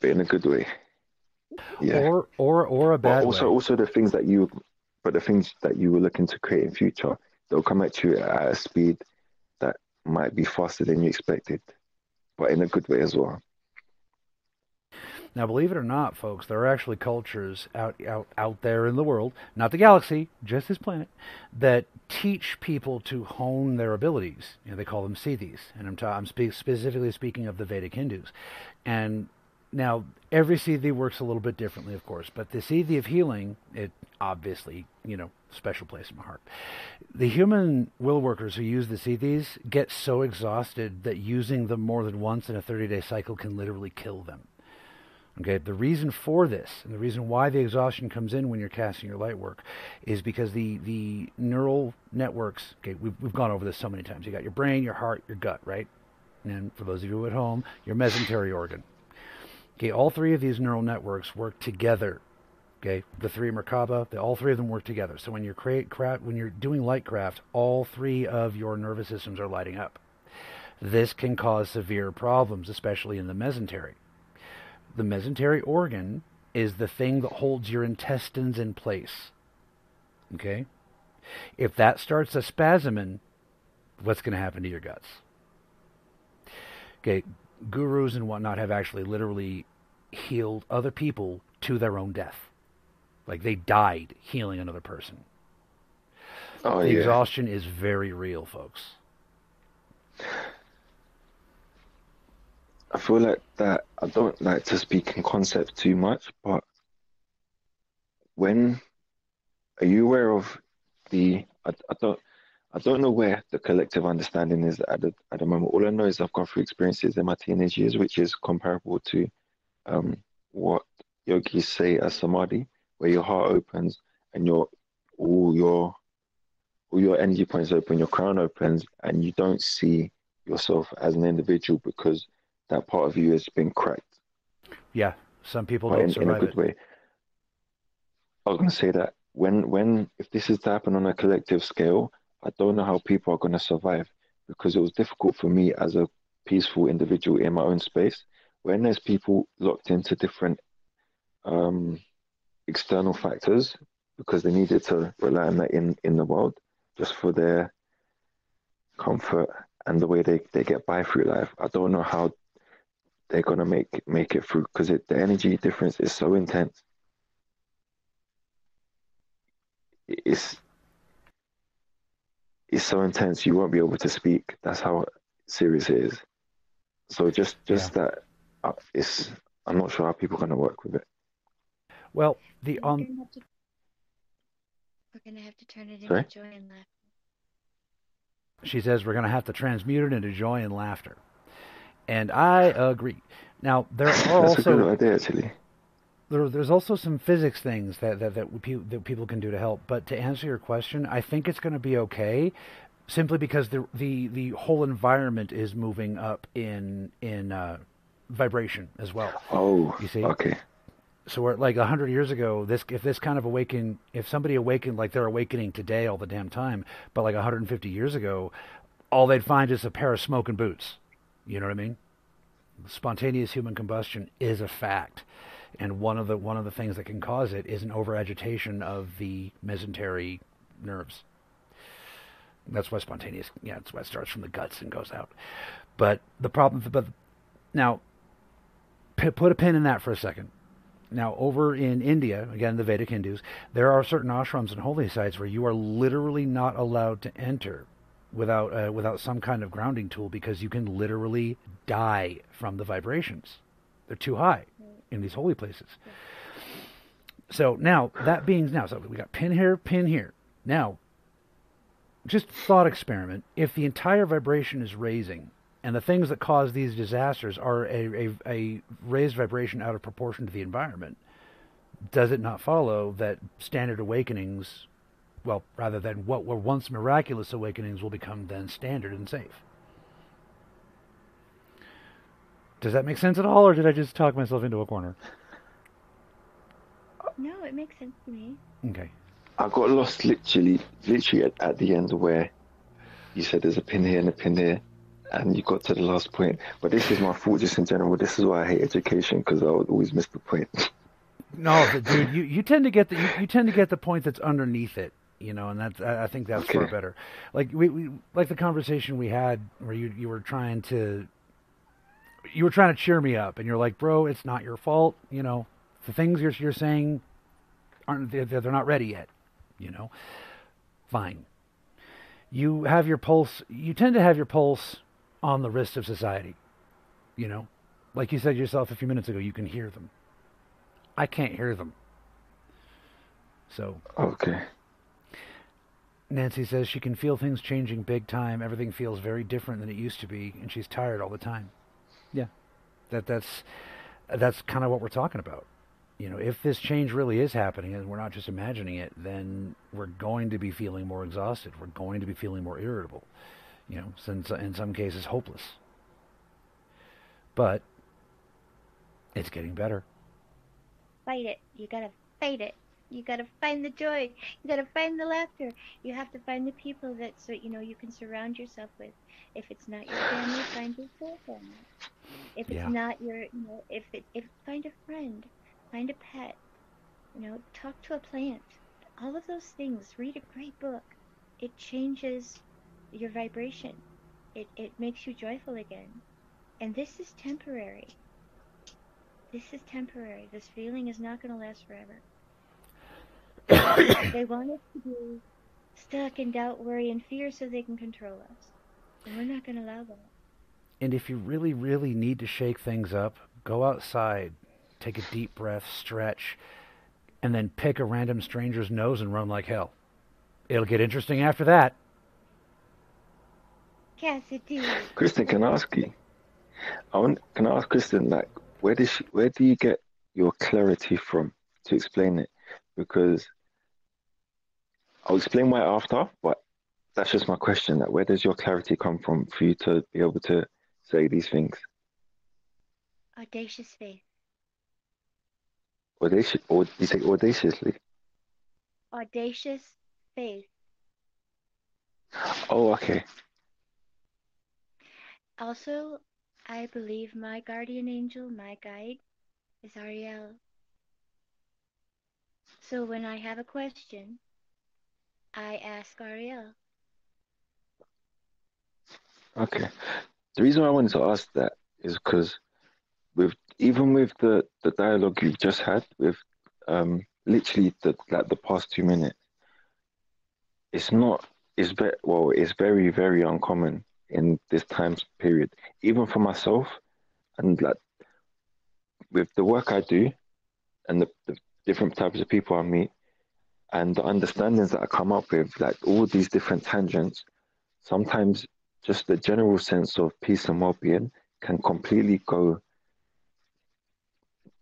but in a good way. Yeah. Or or or a But bad also way. also the things that you but the things that you were looking to create in future, they'll come at you at a speed that might be faster than you expected. But in a good way as well. Now, believe it or not, folks, there are actually cultures out out out there in the world, not the galaxy, just this planet, that teach people to hone their abilities. You know, they call them siddhis, and I'm ta- I'm spe- specifically speaking of the Vedic Hindus. And now, every siddhi works a little bit differently, of course, but the siddhi of healing, it obviously, you know, special place in my heart. The human will workers who use the siddhis get so exhausted that using them more than once in a 30-day cycle can literally kill them. Okay, the reason for this and the reason why the exhaustion comes in when you're casting your light work is because the, the neural networks, okay, we've, we've gone over this so many times. You got your brain, your heart, your gut, right? And for those of you at home, your mesentery organ. Okay, all three of these neural networks work together. Okay, the three Merkaba, all three of them work together. So when you're create craft, when you're doing light craft, all three of your nervous systems are lighting up. This can cause severe problems, especially in the mesentery the mesentery organ is the thing that holds your intestines in place. Okay? If that starts a spasming, what's going to happen to your guts? Okay, gurus and whatnot have actually literally healed other people to their own death. Like they died healing another person. Oh the yeah. exhaustion is very real, folks. I feel like that I don't like to speak in concept too much, but when are you aware of the I, I don't I don't know where the collective understanding is at the at the moment. All I know is I've gone through experiences in my teenage years which is comparable to um what yogis say as samadhi, where your heart opens and your all your all your energy points open, your crown opens, and you don't see yourself as an individual because that part of you has been cracked, Yeah, some people but don't in, in a good it. way. I was going to say that when when if this is to happen on a collective scale, I don't know how people are going to survive because it was difficult for me as a peaceful individual in my own space. When there's people locked into different um, external factors because they needed to rely on that in in the world just for their comfort and the way they, they get by through life. I don't know how they're gonna make make it through because the energy difference is so intense. It's it's so intense you won't be able to speak. That's how serious it is. So just just that uh, it's I'm not sure how people are gonna work with it. Well, the We're on gonna have to- We're gonna have to turn it Sorry? into joy and laughter. she says we're going to have to transmute it into joy and laughter. And I agree. Now, there are That's a good also idea actually. there, there's also some physics things that that that, we, that people can do to help. But to answer your question, I think it's going to be okay, simply because the the the whole environment is moving up in in uh, vibration as well. Oh, You see? okay. So we're like a hundred years ago, this if this kind of awaken, if somebody awakened like they're awakening today all the damn time, but like 150 years ago, all they'd find is a pair of smoking boots. You know what I mean? Spontaneous human combustion is a fact, and one of the one of the things that can cause it is an overagitation of the mesentery nerves. That's why spontaneous, yeah, that's why it starts from the guts and goes out. But the problem, but now, p- put a pin in that for a second. Now, over in India, again, the Vedic Hindus, there are certain ashrams and holy sites where you are literally not allowed to enter without uh, without some kind of grounding tool because you can literally die from the vibrations. They're too high in these holy places. So now that being now, so we got pin here, pin here. Now, just thought experiment. If the entire vibration is raising, and the things that cause these disasters are a, a, a raised vibration out of proportion to the environment, does it not follow that standard awakenings, well, rather than what were once miraculous awakenings, will become then standard and safe? Does that make sense at all, or did I just talk myself into a corner? No, it makes sense to me. Okay. I got lost literally, literally at, at the end where you said there's a pin here and a pin here, and you got to the last point. But this is my fault just in general. This is why I hate education because I would always miss the point. No, dude, you, you tend to get the you, you tend to get the point that's underneath it, you know, and that's I think that's far better. Like we, we like the conversation we had where you you were trying to you were trying to cheer me up, and you're like, bro, it's not your fault, you know. The things you're you're saying aren't they're, they're not ready yet, you know. Fine. You have your pulse. You tend to have your pulse on the wrist of society, you know. Like you said yourself a few minutes ago, you can hear them. I can't hear them. So okay. Nancy says she can feel things changing big time. Everything feels very different than it used to be, and she's tired all the time. Yeah, that that's that's kind of what we're talking about. You know, if this change really is happening and we're not just imagining it, then we're going to be feeling more exhausted. We're going to be feeling more irritable. You know, since in some cases hopeless. But it's getting better. Fight it. You gotta fight it. You gotta find the joy. You gotta find the laughter. You have to find the people that so you know you can surround yourself with. If it's not your family, find your family. If it's Yeah. not your, you know, if it, if find a friend, find a pet. You know, talk to a plant. All of those things. Read a great book. It changes your vibration. It it makes you joyful again. And this is temporary. This is temporary. This feeling is not going to last forever. <coughs> they want us to be stuck in doubt, worry, and fear so they can control us. And we're not going to allow that. And if you really, really need to shake things up, go outside, take a deep breath, stretch, and then pick a random stranger's nose and run like hell. It'll get interesting after that. Cassidae, Kristin, can I ask you? I want, can I ask Kristin, like, where does she, where do you get your clarity from to explain it? Because I'll explain why after, but that's just my question. Like, where does your clarity come from for you to be able to say these things? audacious faith. Audacious, or you say audaciously? Audacious faith. Oh, okay. Also, I believe my guardian angel, my guide, is Ariel. So when I have a question, I ask Ariel. Okay. The reason I wanted to ask that is because with even with the the dialogue you've just had with um literally the like the past two minutes, it's not it's very well it's very very uncommon in this time period, even for myself, and like with the work I do, and the, the different types of people I meet, and the understandings that I come up with, like all these different tangents, sometimes just the general sense of peace and well-being can completely go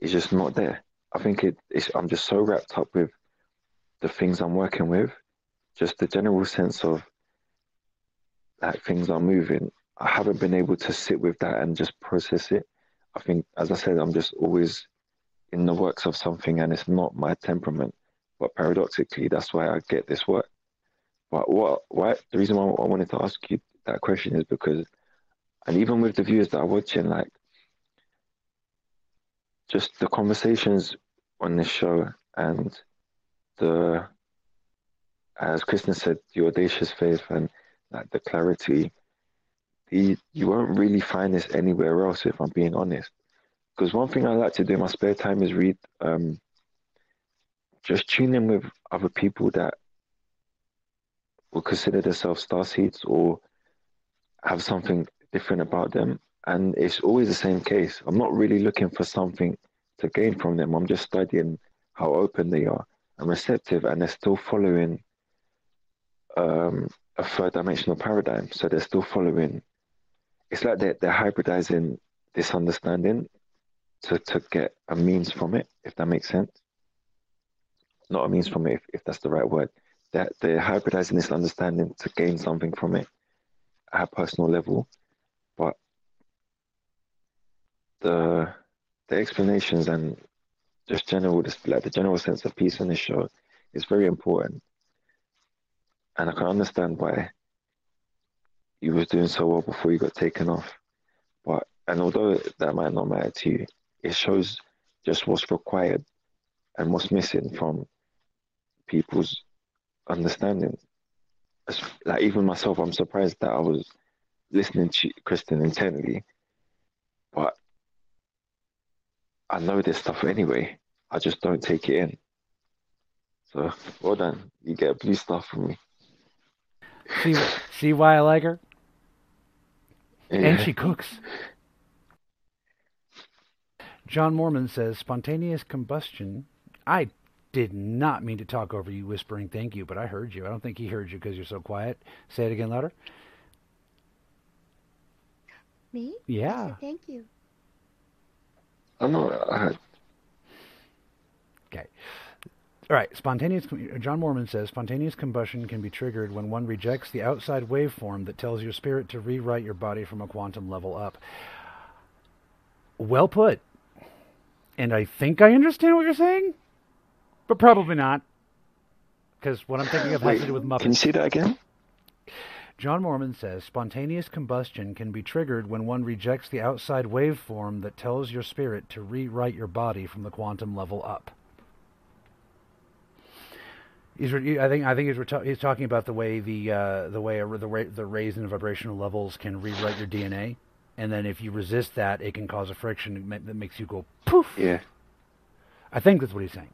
it's just not there I think it, it's, I'm just so wrapped up with the things I'm working with, just the general sense of that things are moving. I haven't been able to sit with that and just process it. I think, as I said, I'm just always in the works of something and it's not my temperament. But paradoxically, that's why I get this work. But what, why, the reason why I wanted to ask you that question is because, and even with the viewers that are watching, like, just the conversations on this show and the, as Kristin said, the audacious faith and like the clarity, the, you won't really find this anywhere else if I'm being honest. Because one thing I like to do in my spare time is read, um, just tune in with other people that will consider themselves star seeds or have something different about them. And it's always the same case. I'm not really looking for something to gain from them. I'm just studying how open they are and receptive, and they're still following um, a third dimensional paradigm. So they're still following. It's like they're, they're hybridizing this understanding to, to get a means from it, if that makes sense. Not a means from it, if, if that's the right word. That they're hybridizing this understanding to gain something from it at a personal level. But the the explanations and just general like the general sense of peace in the show is very important. And I can understand why you was doing so well before you got taken off. But and although that might not matter to you, it shows just what's required and what's missing from people's understanding. Like even myself, I'm surprised that I was listening to Kristin intently, but I know this stuff anyway. I just don't take it in. So well done. You get blue stuff from me. See, see why I like her? Yeah. And she cooks. John Mormon says spontaneous combustion. I did not mean to talk over you whispering thank you, but I heard you. I don't think he heard you because you're so quiet. Say it again louder. Me? I Yeah. said thank you. I'm not. I, Okay. All right. Spontaneous. John Mormon says spontaneous combustion can be triggered when one rejects the outside waveform that tells your spirit to rewrite your body from a quantum level up. Well put. And I think I understand what you're saying, but probably not. Because what I'm thinking of has wait, to do with muffins. can you see that again? John Mormon says spontaneous combustion can be triggered when one rejects the outside waveform that tells your spirit to rewrite your body from the quantum level up. He's, re- I think I think he's, reta- he's talking about the way the uh, the way the ra- the raise in vibrational levels can rewrite your DNA, and then if you resist that, it can cause a friction that makes you go poof. Yeah. I think that's what he's saying.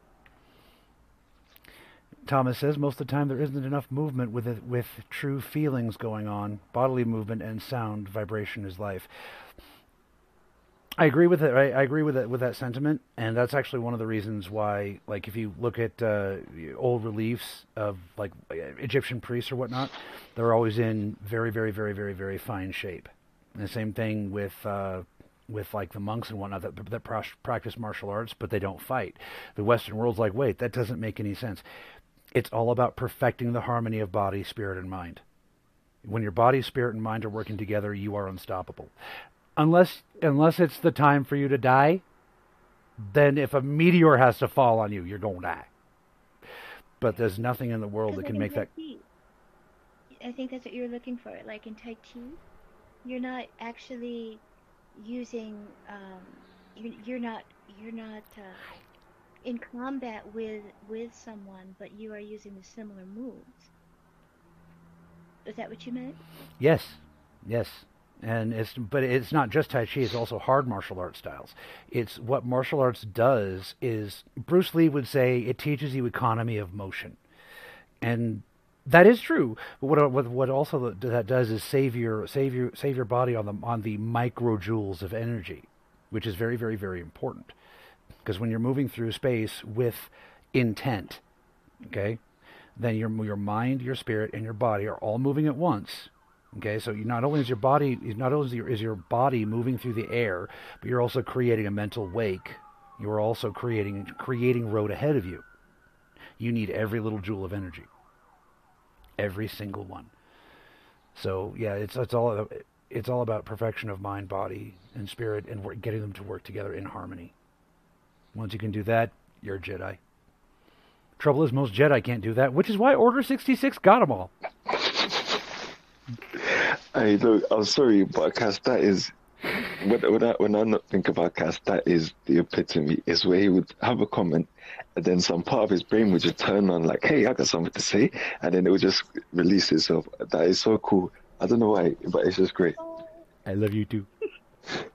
Thomas says most of the time there isn't enough movement with it, with true feelings going on. Bodily movement and sound vibration is life. I agree with it. I, I agree with it with that sentiment, and that's actually one of the reasons why, like, if you look at uh, old reliefs of like Egyptian priests or whatnot, they're always in very, very, very, very, very fine shape. And the same thing with uh, with like the monks and whatnot that that practice martial arts, but they don't fight. The Western world's like, wait, that doesn't make any sense. It's all about perfecting the harmony of body, spirit, and mind. When your body, spirit, and mind are working together, you are unstoppable. Unless unless it's the time for you to die, then if a meteor has to fall on you, you're going to die. But there's nothing in the world that can like make that. Chi, I think that's what you're looking for. Like in Tai Chi, you're not actually using. Um, you, you're not. You're not uh, in combat with with someone, but you are using the similar moves. Is that what you meant? Yes, yes, and it's but it's not just Tai Chi. It's also hard martial arts styles. It's what martial arts does is Bruce Lee would say it teaches you economy of motion, and that is true. But what what what also that does is save your save your save your body on the on the microjoules of energy, which is very very very important. Because when you're moving through space with intent, okay, then your your mind, your spirit, and your body are all moving at once. Okay, so not only is your body not only is your, is your body moving through the air, but you're also creating a mental wake you are also creating creating road ahead of you. You need every little joule of energy, every single one. So yeah, it's it's all it's all about perfection of mind, body, and spirit, and getting them to work together in harmony. Once you can do that, you're a Jedi. Trouble is, most Jedi can't do that, which is why Order 66 got them all. Hey, look, I'm sorry, but Cass, that is when, when I when I not think about Cass, that is the epitome. Is where he would have a comment, and then some part of his brain would just turn on, like, "Hey, I got something to say," and then it would just release itself. That is so cool. I don't know why, but it's just great. I love you too. <laughs>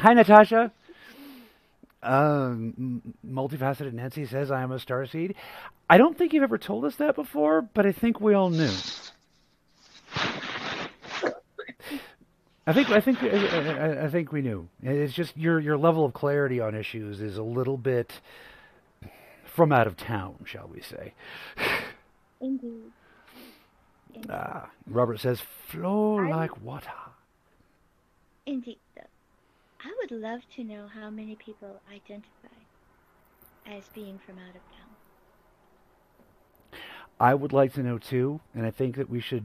Hi, Natasha. Um, multifaceted Nancy says, I am a starseed. I don't think you've ever told us that before, but I think we all knew. I think I think I, I think we knew. It's just your your level of clarity on issues is a little bit from out of town, shall we say? Indeed. Indeed. Ah, Robert says, "Flow like water." Indeed. Though. I would love to know how many people identify as being from out of town. I would like to know too, and I think that we should.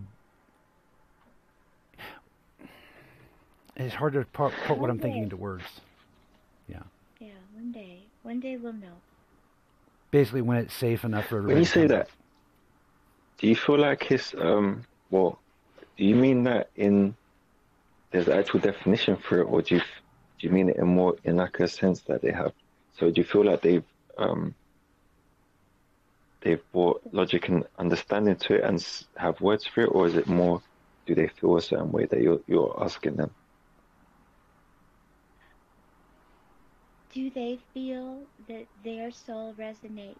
It's hard to put, put what I'm thinking into words. Yeah. Yeah, one day. One day we'll know. Basically, when it's safe enough for everybody. When you to say that, do you feel like his um? Well, do you mean that in there's an actual definition for it, or do you f- do you mean it in more in like a sense that they have? So do you feel like they've um they've brought logic and understanding to it and have words for it, or is it more? Do they feel a certain way that you're you're asking them? Do they feel that their soul resonates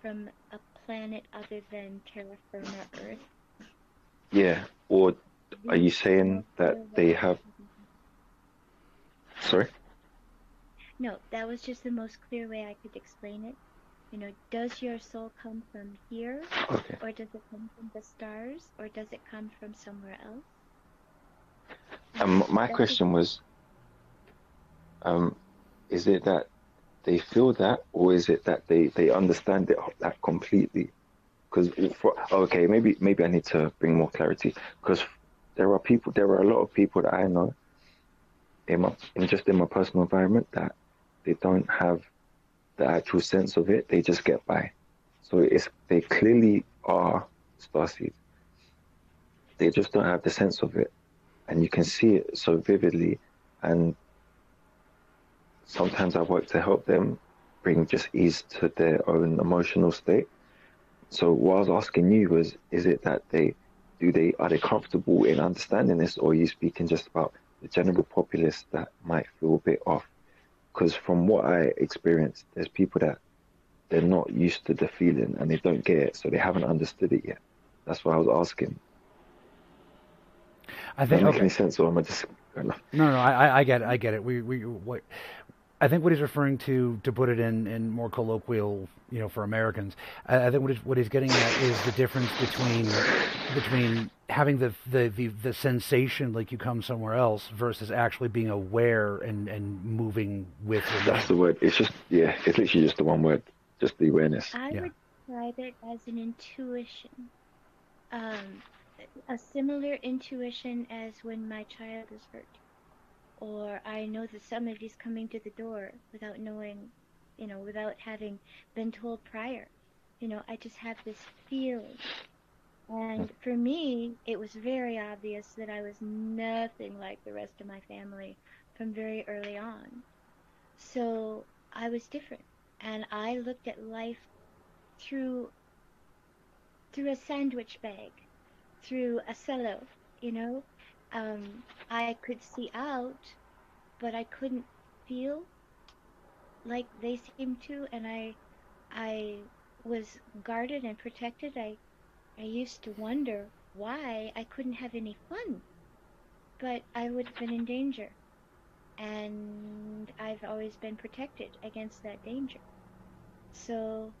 from a planet other than terra firma Earth? Yeah. Or are you saying that they have? Sorry. No, that was just the most clear way I could explain it. You know, does your soul come from here, Okay. or does it come from the stars, or does it come from somewhere else? Um, my question was, um, is it that they feel that, or is it that they, they understand it that completely? Because okay, maybe maybe I need to bring more clarity. Because there are people, there are a lot of people that I know, in my in just in my personal environment that they don't have the actual sense of it. They just get by. So it's they clearly are starseed. They just don't have the sense of it and you can see it so vividly and sometimes I work to help them bring just ease to their own emotional state. So what I was asking you was is it that they do they are they comfortable in understanding this or are you speaking just about the general populace that might feel a bit off? Because from what I experienced, there's people that they're not used to the feeling and they don't get it, so they haven't understood it yet. That's why I was asking. I Does think that make okay. any sense, or am I just? No, no, I, I- I get it. I get it. We, we, what, I think what he's referring to, to put it in, in more colloquial, you know, for Americans, I, I think what he's, what he's getting at is the difference between, between having the, the, the, the sensation like you come somewhere else versus actually being aware and, and moving with your That's the word. It's just yeah, it's literally just the one word, just the awareness. I Yeah. would describe it as an intuition. Um, a similar intuition as when my child is hurt. Or I know that somebody's coming to the door without knowing, you know, without having been told prior. You know, I just have this feeling. And hmm. for me, it was very obvious that I was nothing like the rest of my family from very early on. So I was different. And I looked at life through through a sandwich bag, through a cello, you know. Um, I could see out, but I couldn't feel like they seemed to, and I I was guarded and protected. I I used to wonder why I couldn't have any fun, but I would have been in danger, and I've always been protected against that danger. So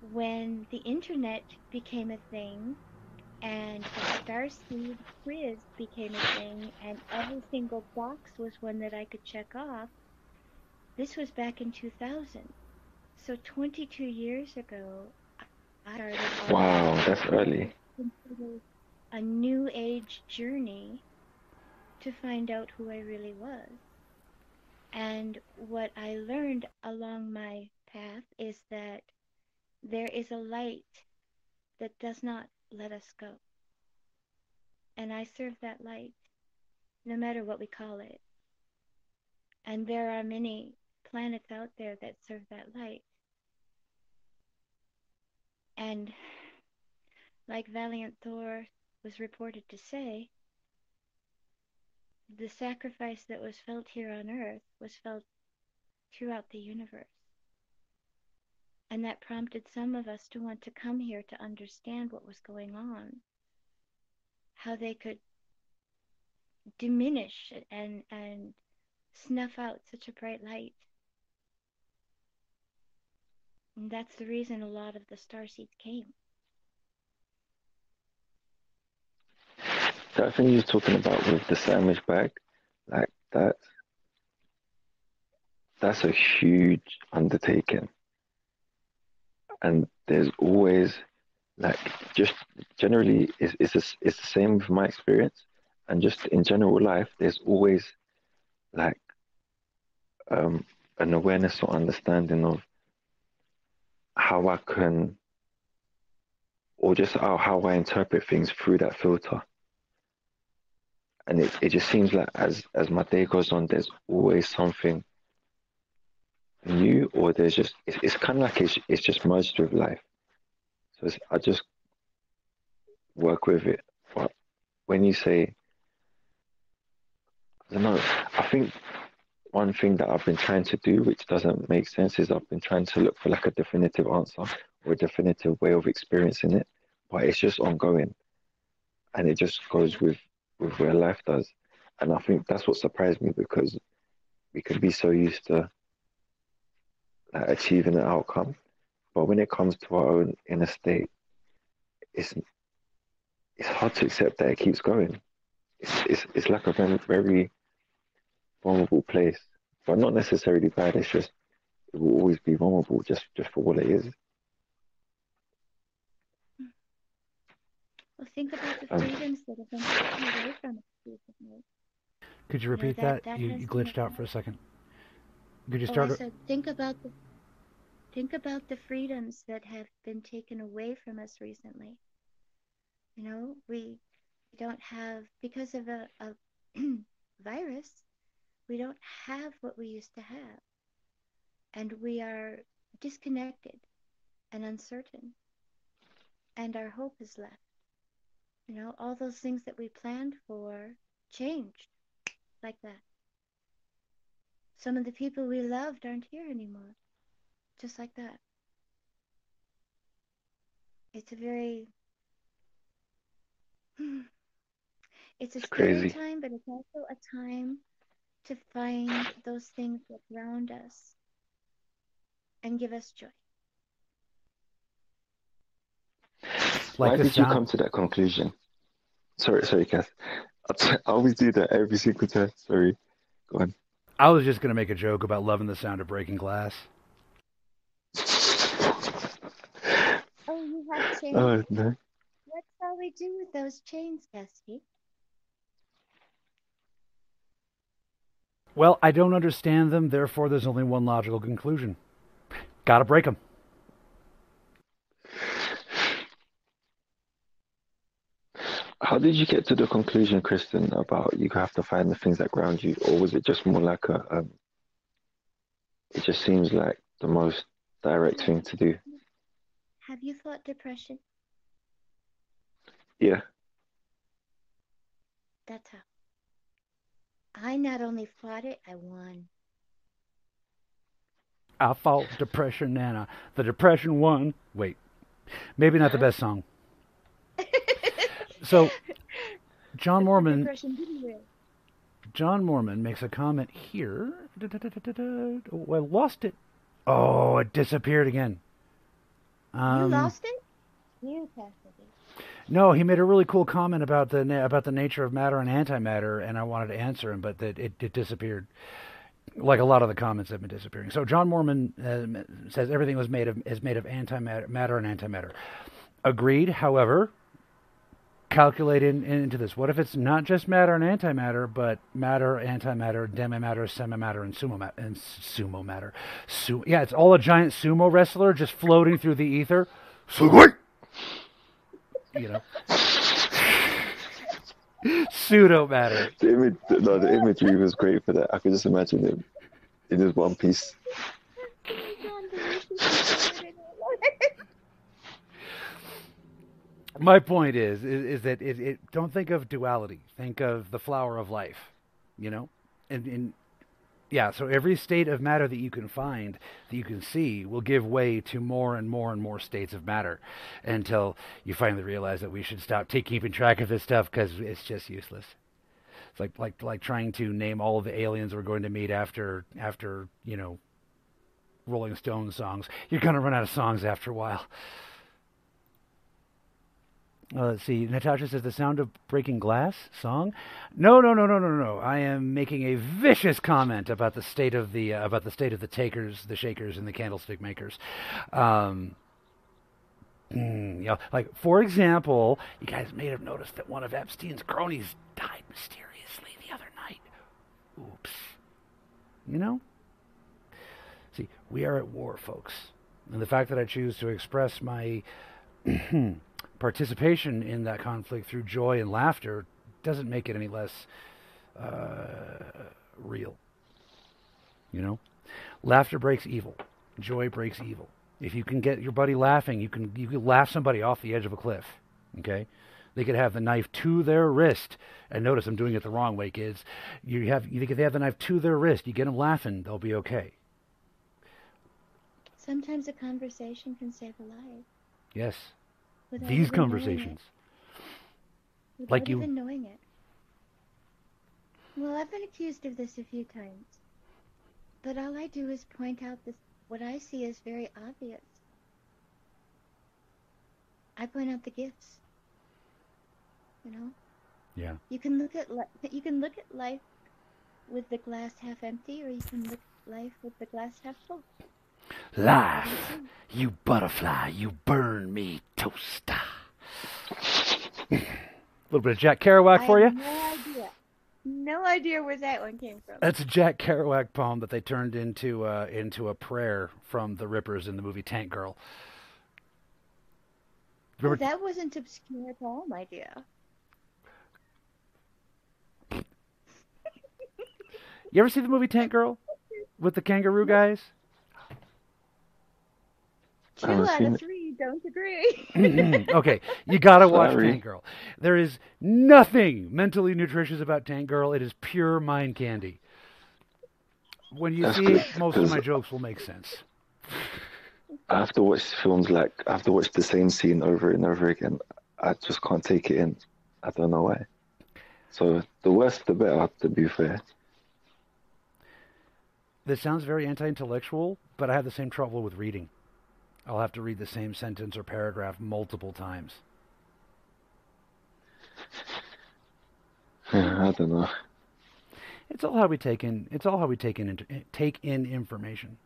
when the internet became a thing and the Starseed quiz became a thing and every single box was one that I could check off, this was back in 2000. So 22 years ago, I started Wow, that's early. a new age journey to find out who I really was. And what I learned along my path is that there is a light that does not let us go. And I serve that light, no matter what we call it. And there are many planets out there that serve that light. And like Valiant Thor was reported to say, the sacrifice that was felt here on Earth was felt throughout the universe. And that prompted some of us to want to come here to understand what was going on, how they could diminish and, and snuff out such a bright light. And that's the reason a lot of the star seeds came. That thing you're talking about with the sandwich bag, like that, that's a huge undertaking. And there's always, like, just generally, it's, it's, it's the same with my experience. And just in general life, there's always, like, um, an awareness or understanding of how I can, or just how, how I interpret things through that filter and it, it just seems like as as my day goes on there's always something new or there's just it's, it's kind of like it's, it's just merged with life. So i just work with it. But when you say i don't know i think one thing that i've been trying to do which doesn't make sense is i've been trying to look for like a definitive answer or a definitive way of experiencing it but it's just ongoing. And it just goes with with where life does. And I think that's what surprised me because we can be so used to like, achieving an outcome. But when it comes to our own inner state, it's it's hard to accept that it keeps going. It's it's, it's like a very, very vulnerable place, but not necessarily bad. It's just it will always be vulnerable, just just for what it is. Well, think about the Um, that have been taken away from us. Could you know, repeat that- that? that You, you glitched out for a second. Could you Oh, start? I said, think about the think about the freedoms that have been taken away from us recently. You know, we don't have because of a, a <clears throat> virus, we don't have what we used to have, and we are disconnected and uncertain, and our hope is left. You know, all those things that we planned for changed like that. Some of the people we loved aren't here anymore. Just like that. It's a very <sighs> it's a It's scary crazy. time, but it's also a time to find those things that ground us and give us joy. Like Why the did you come to that conclusion? Sorry, sorry, Cass. I t- I always do that every single time. Sorry. Go on. I was just gonna make a joke about loving the sound of breaking glass. Oh, you have <laughs> chains. Oh no. what shall we do with those chains, Gusty? Well, I don't understand them, therefore there's only one logical conclusion. Gotta break them. How did you get to the conclusion, Kristin, about you have to find the things that ground you, or was it just more like a? Um, it just seems like the most direct thing to do. Have you fought depression? Yeah. That's how. I not only fought it, I won. I fought depression and I, the depression won. Wait, maybe not the best song. So, <laughs> John Mormon, Depression didn't win. John Mormon makes a comment here. Da-da-da-da-da-da. Oh, I lost it. Oh, it disappeared again. you Um, lost it? You. No, he made a really cool comment about the na- about the nature of matter and antimatter, and I wanted to answer him, but that it, it disappeared. like a lot of the comments have been disappearing. So John Mormon uh, says everything was made of is made of antimatter matter and antimatter. Agreed. However, calculate in, into this. What if it's not just matter and antimatter, but matter, antimatter, demimatter, semimatter, and sumo matter? And sumo matter. Su- yeah, it's all a giant sumo wrestler just floating through the ether. Sugoi! You know. <laughs> Pseudo matter. The image, no, the imagery was great for that. I could just imagine him in his one piece. My point is, is, is that it, it, don't think of duality. Think of the flower of life, you know, and, and yeah. So every state of matter that you can find, that you can see, will give way to more and more and more states of matter, until you finally realize that we should stop take, keeping track of this stuff because it's just useless. It's like like like trying to name all of the aliens we're going to meet after after you know Rolling Stones songs. You're going to run out of songs after a while. Uh, let's see. Natasha says the sound of breaking glass song. No, no, no, no, no, no. I am making a vicious comment about the state of the uh, about the state of the takers, the shakers, and the candlestick makers. Um, mm, you know, like for example, you guys may have noticed that one of Epstein's cronies died mysteriously the other night. Oops. You know. See, we are at war, folks, and the fact that I choose to express my <clears throat> participation in that conflict through joy and laughter doesn't make it any less uh, real. You know, laughter breaks evil. Joy breaks evil. If you can get your buddy laughing, you can you can laugh somebody off the edge of a cliff. Okay, they could have the knife to their wrist, and notice I'm doing it the wrong way, kids. You have you if they have the knife to their wrist, you get them laughing, they'll be okay. Sometimes a conversation can save a life. Yes, without these conversations. like without you- even knowing it. Well, I've been accused of this a few times, but all I do is point out this what I see is very obvious. I point out the gifts. You know, Yeah. you can look at li- you can look at life with the glass half empty, or you can look at life with the glass half full. Life, you butterfly, you burn me toaster. A <laughs> little bit of Jack Kerouac for you. no idea. No idea where that one came from. That's a Jack Kerouac poem that they turned into uh, into a prayer from the Rippers in the movie Tank Girl. Remember, that wasn't obscure poem idea. you ever see the movie Tank Girl with the kangaroo <laughs> guys? Two haven't out seen of it. three don't agree. <laughs> Okay, you gotta watch Sorry. Tank Girl. There is nothing mentally nutritious about Tank Girl. It is pure mind candy. When you That's see good, it, most of my jokes will make sense. I have to watch films like I have to watch the same scene over and over again. I just can't take it in. I don't know why. So the worse the better, to be fair. This sounds very anti-intellectual, but I have the same trouble with reading. I'll have to read the same sentence or paragraph multiple times. <laughs> I don't know. It's all how we take in. It's all how we take in take in information.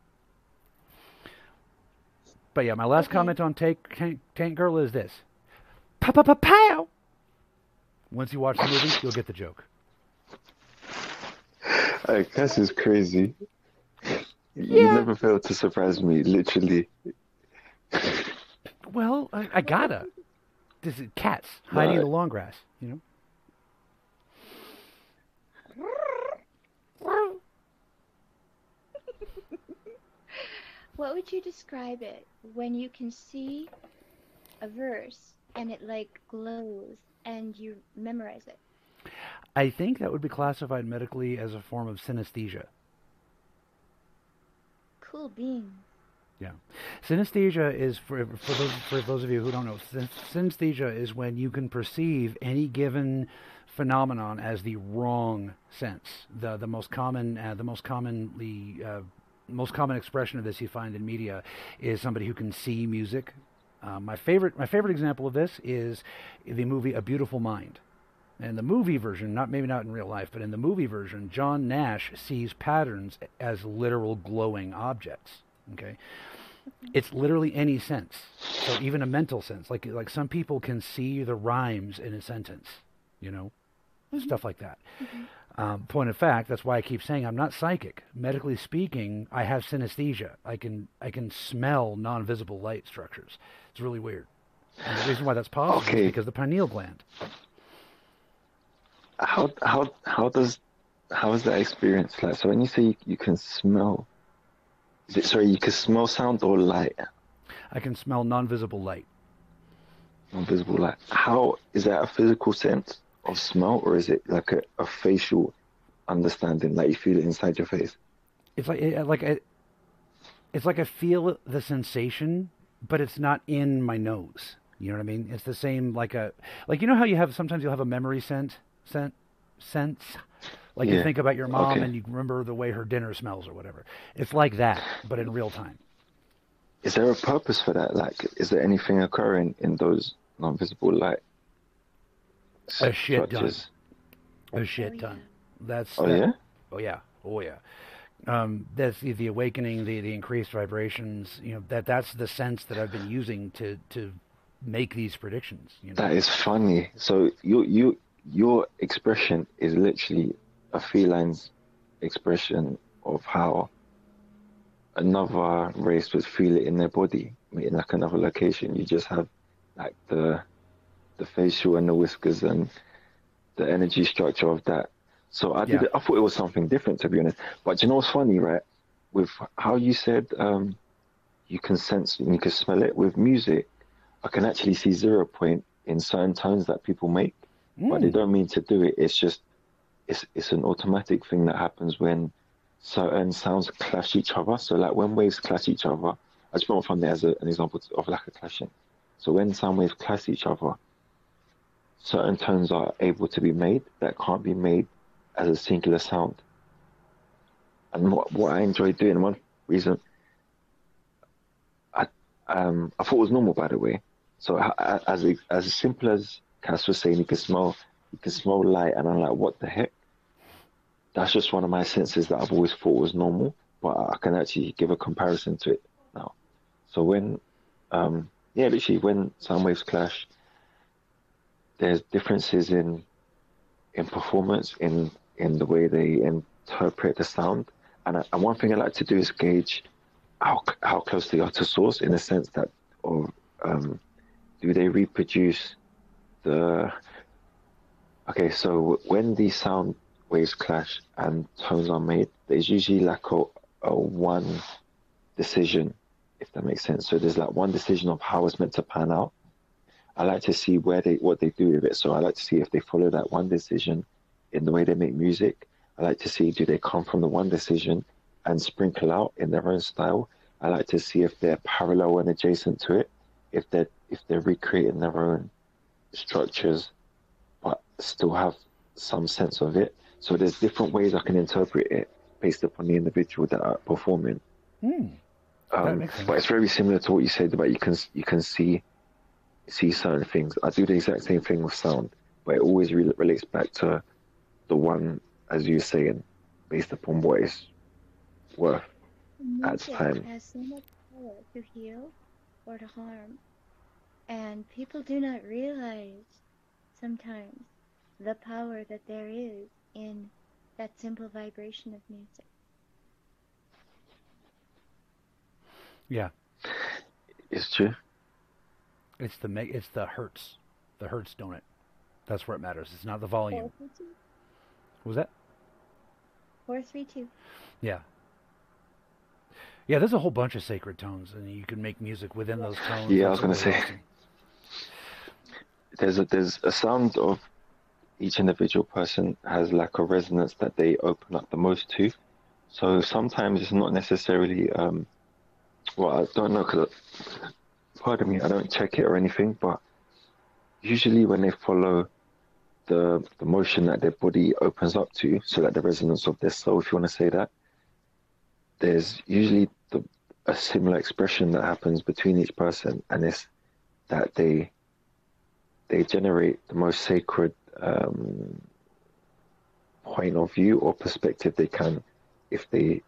But yeah, my last Okay. comment on Tank, Tank Tank Girl is this: pa pa pa pow. Once you watch the movie, you'll get the joke. I guess it's crazy. You never fail to surprise me, literally. Well, I, I gotta. This is cats hiding in the long grass, you know. what would you describe it when you can see a verse and it like glows and you memorize it? I think that would be classified medically as a form of synesthesia. Cool beans. Yeah, synesthesia is for for those for those of you who don't know. Synesthesia is when you can perceive any given phenomenon as the wrong sense. the The most common, uh, the most commonly, uh, most common expression of this you find in media is somebody who can see music. Uh, my favorite, my favorite example of this is the movie A Beautiful Mind. In the movie version, not maybe not in real life, but in the movie version, John Nash sees patterns as literal glowing objects. Okay, it's literally any sense. So even a mental sense, like like some people can see the rhymes in a sentence, you know, stuff like that. Um, point of fact, that's why I keep saying I'm not psychic. Medically speaking, I have synesthesia. I can I can smell non-visible light structures. It's really weird. And the reason why that's possible Okay. is because the pineal gland. How how how does how is that experience like? So when you say you, you can smell, is it sorry you can smell sound or light, I can smell non-visible light. Non-visible light? How is that a physical sense of smell or is it like a, a facial understanding, like you feel it inside your face? It's like it, like I, it's like I feel the sensation, but it's not in my nose. You know what I mean? It's the same like a like you know how you have sometimes you'll have a memory scent scent sense. Like you think about your mom Okay. and you remember the way her dinner smells or whatever. It's like that, but in real time. Is there a purpose for that? Like, is there anything occurring in those non-visible light A shit ton. structures? A shit yeah. ton. That's Oh that- yeah. Oh yeah, oh yeah. Um, that's the, the awakening, the, the increased vibrations. You know that that's the sense that I've been using to to make these predictions. You know, That is funny. So you you your expression is literally a feline's expression of how another race would feel it in their body, in like another location. You just have like the the facial and the whiskers and the energy structure of that. So I did Yeah. I thought it was something different to be honest. But you know what's funny, right? With how you said um, you can sense and you can smell it with music. I can actually see zero point in certain tones that people make, but they Mm. don't mean to do it. It's just it's it's an automatic thing that happens when certain sounds clash each other. So like when waves clash each other, I just brought from there as a, an example of like a clashing. So when sound waves clash each other, certain tones are able to be made that can't be made as a singular sound. And what what I enjoy doing, one reason I um I thought it was normal by the way. So as as simple as Was saying, you can smell you can smell light, and I'm like, what the heck? That's just one of my senses that I've always thought was normal, but I can actually give a comparison to it now. So when, um, yeah, literally when sound waves clash, there's differences in in performance, in in the way they interpret the sound, and, I, and one thing I like to do is gauge how how close they are to source, in the sense that, or um, do they reproduce the okay so when these sound waves clash and tones are made there's usually like a, a one decision if that makes sense. So there's like one decision of how it's meant to pan out. I like to see where they what they do with it. So i like to see if they follow that one decision in the way they make music. I like to see do they come from the one decision and sprinkle out in their own style? I like to see if they're parallel and adjacent to it if they're if they're recreating their own structures but still have some sense of it. So there's different ways I can interpret it based upon the individual that are performing. Hmm. That Um, makes sense. but it's very similar to what you said about you can you can see see certain things. I do the exact same thing with sound, but it always re- relates back to the one as you were saying, based upon what it's worth. At Music time. has so much power to heal or to harm. And people do not realize sometimes the power that there is in that simple vibration of music. Yeah, It's true. it's the ma- it's the hertz, the hertz donut. That's where it matters. It's not the volume. 432. What was that? 432. Yeah. Yeah, there's a whole bunch of sacred tones, and you can make music within those tones. Yeah, I was gonna say. awesome. There's a there's a sound of each individual person has lack of resonance that they open up the most to. So sometimes it's not necessarily um, well I don't know because pardon me I don't check it or anything, but usually when they follow the the motion that their body opens up to, so that the resonance of their soul, if you want to say that, there's usually the, a similar expression that happens between each person, and it's that they they generate the most sacred um, point of view or perspective they can if they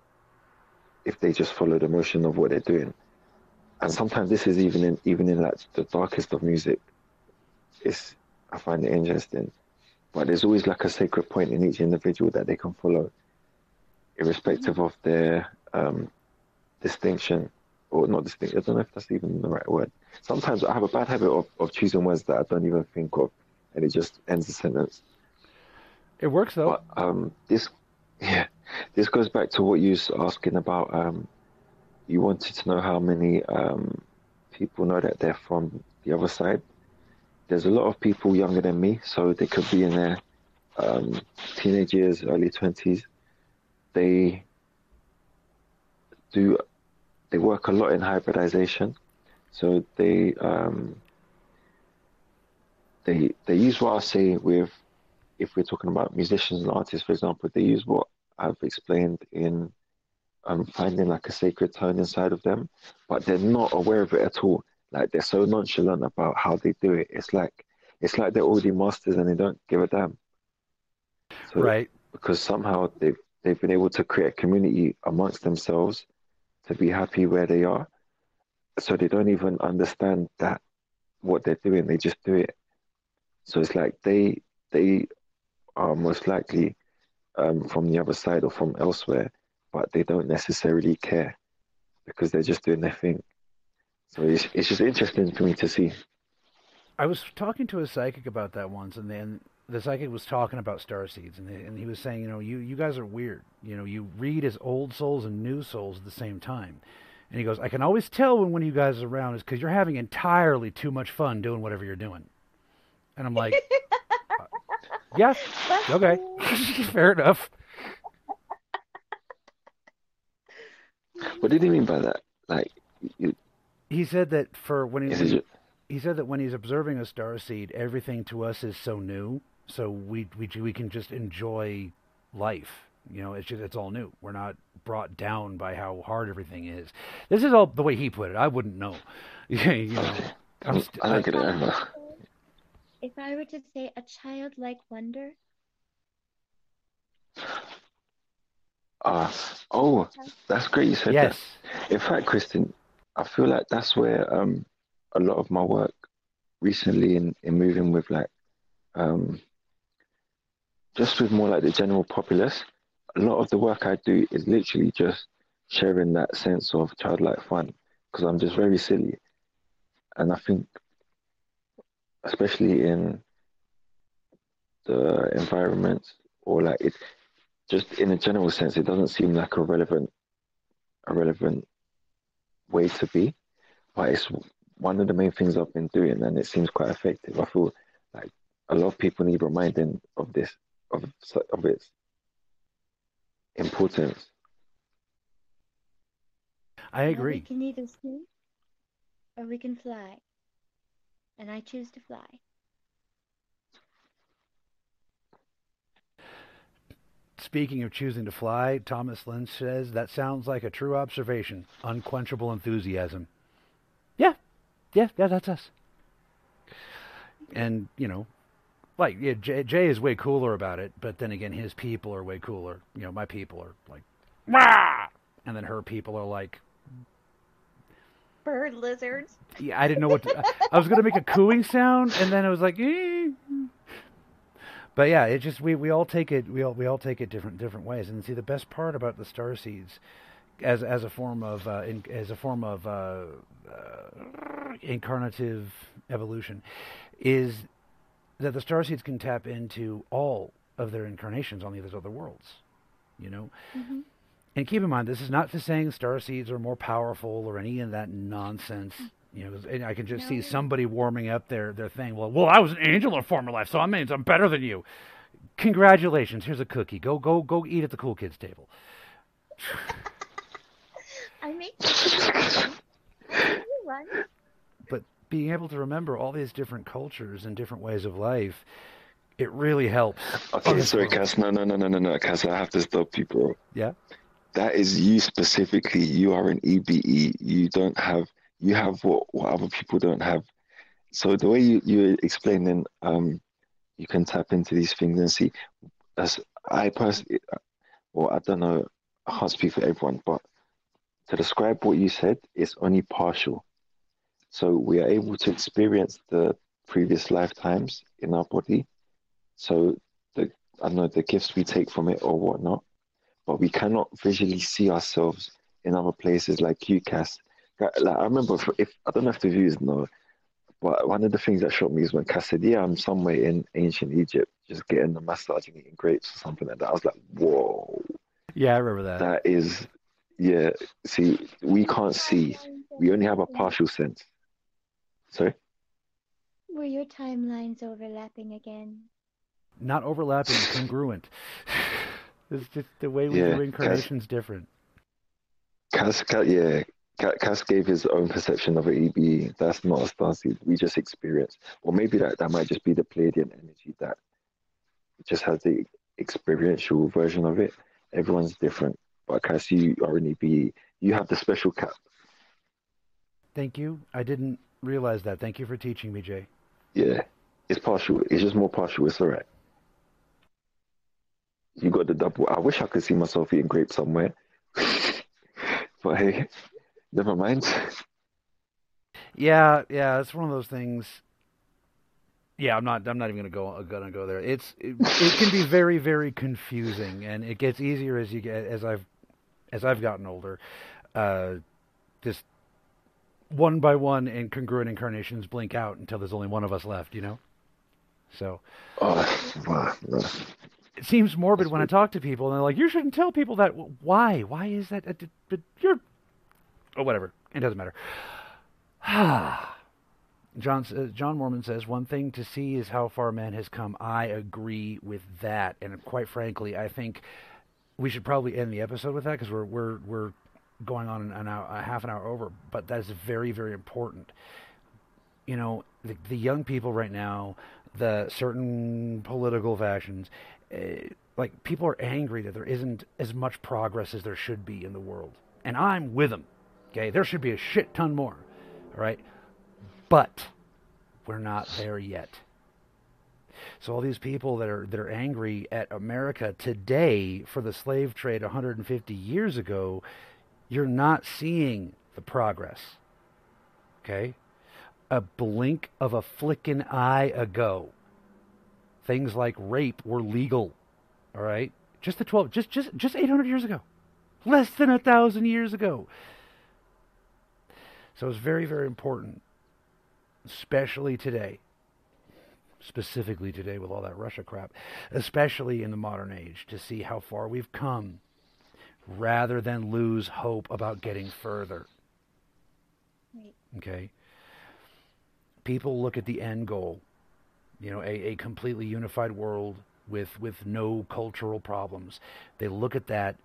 if they just follow the motion of what they're doing. And sometimes this is even in even in like the darkest of music. It's I find it interesting. But there's always like a sacred point in each individual that they can follow, irrespective of their um, distinction or not distinct. I don't know if that's even the right word. Sometimes I have a bad habit of, of choosing words that I don't even think of, and it just ends the sentence. It works though. But um, this, yeah, this goes back to what you was asking about. Um, you wanted to know how many um, people know that they're from the other side. There's a lot of people younger than me, so they could be in their um, teenage years, early twenties. They do, they work a lot in hybridization, so they um, they they use what I say with if we're talking about musicians and artists, for example, they use what I've explained in um, finding like a sacred tone inside of them, but they're not aware of it at all. Like they're so nonchalant about how they do it. It's like it's like they're already masters and they don't give a damn. So, right. Because somehow they've they've been able to create a community amongst themselves to be happy where they are. So they don't even understand that what they're doing. They just do it. So it's like they they are most likely um, from the other side or from elsewhere, but they don't necessarily care because they're just doing their thing. So it's, it's just interesting for me to see. I was talking to a psychic about that once, and then the psychic was talking about star seeds, and, they, and he was saying, you know, you, you guys are weird. You know, you read as old souls and new souls at the same time. And he goes, I can always tell when one of you guys is around is because you're having entirely too much fun doing whatever you're doing. And I'm like, <laughs> "Yes, Okay. <laughs> Fair enough. What did he mean by that? Like, you... he said that for when he's he said that when he's observing a star seed, everything to us is so new, so we we we can just enjoy life. You know, it's just it's all new. We're not brought down by how hard everything is. This is all the way he put it. I wouldn't know. <laughs> you know, I'm st- I don't get it if I were to say a childlike wonder? Uh, oh, that's great you said yes. that. In fact, Kristin, I feel like that's where um, a lot of my work recently in, in moving with like um, just with more like the general populace, a lot of the work I do is literally just sharing that sense of childlike fun because I'm just very silly. And I think especially in the environment or like it just in a general sense it doesn't seem like a relevant a relevant way to be. But it's one of the main things I've been doing and it seems quite effective. I feel like a lot of people need reminding of this of of its importance I agree we can either swim or we can fly and I choose to fly. Speaking of choosing to fly, Thomas Lynch says that sounds like a true observation. Unquenchable enthusiasm. Yeah, yeah, yeah, that's us. And you know, like yeah, Jay, Jay is way cooler about it, but then again, his people are way cooler. You know, my people are like, Wah! and then her people are like, bird lizards. Yeah, I didn't know what to, I was going to make a cooing sound, and then I was like, eh. but yeah, it just we, we all take it we all we all take it different different ways. And see, the best part about the star seeds, as as a form of uh, in, as a form of uh, uh, incarnative evolution, is that the star seeds can tap into all of their incarnations on these other worlds. You know. Mm-hmm and keep in mind, this is not to saying star seeds are more powerful or any of that nonsense. You know, I can just no. see somebody warming up their, their thing. Well, well, I was an angel in a former life, so that means I'm better than you. Congratulations! Here's a cookie. Go, go, go! Eat at the cool kids table. <laughs> I make being able to remember all these different cultures and different ways of life, it really helps. Okay, sorry, Cass. No, no, no, no, no, no, Cass. I have to stop you, bro. Yeah that is you specifically. You are an EBE. You don't have you have what, what other people don't have. So the way you you're explaining um, you can tap into these things and see. As I personally, well, I don't know, I can't speak for everyone, but to describe what you said, it's only partial. So we are able to experience the previous lifetimes in our body. So the I don't know the gifts we take from it or whatnot, but we cannot visually see ourselves in other places like UCAS. Like I remember, if I don't know if the viewers know, but one of the things that shocked me is when Cass said, "Yeah, I'm somewhere in ancient Egypt, just getting a massage and eating grapes or something like that." I was like, "Whoa!" Yeah, I remember that. That is, yeah. See, we can't see; we only have a partial sense. Sorry. Were your timelines overlapping again? Not overlapping, congruent. <sighs> it's just the way we Yeah, do incarnations different. Cass, Cass yeah, Ca- Cass gave his own perception of an EBE. That's not a starseed. We just experience, or maybe that that might just be the Pleiadian energy that just has the experiential version of it. Everyone's different, but Cass, you are an EBE. You have the special cap. Thank you. I didn't realize that. Thank you for teaching me, Jay. Yeah, it's partial. It's just more partial. It's alright. You got the double. I wish I could see myself eating grapes somewhere, <laughs> but hey, never mind. Yeah, yeah, it's one of those things. Yeah, I'm not. I'm not even gonna go. Gonna go there. It's. It, it can be very, very confusing, and it gets easier as you get as I've as I've gotten older. Uh, just one by one, and incongruent incarnations blink out until there's only one of us left. You know. So Oh, it seems morbid when I talk to people, and they're like, "You shouldn't tell people that." Why? Why is that? But you're, oh, whatever. It doesn't matter. <sighs> John uh, John Mormon says one thing to see is how far man has come. I agree with that, and quite frankly, I think we should probably end the episode with that because we're we're we're going on an hour, a half an hour over. But that is very very important. You know, the, the young people right now, the certain political factions, uh, like people are angry that there isn't as much progress as there should be in the world, and I'm with them. Okay, there should be a shit ton more. All right, but we're not there yet. So all these people that are that are angry at America today for the slave trade 150 years ago, you're not seeing the progress. Okay? A blink of a flickin' eye ago, things like rape were legal. All right? Just the 12 just just just 800 years ago. Less than a thousand years ago. So it's very, very important, especially today, specifically today with all that Russia crap, especially in the modern age, to see how far we've come rather than lose hope about getting further. Okay? People look at the end goal, you know, a, a completely unified world with, with no cultural problems. They look at that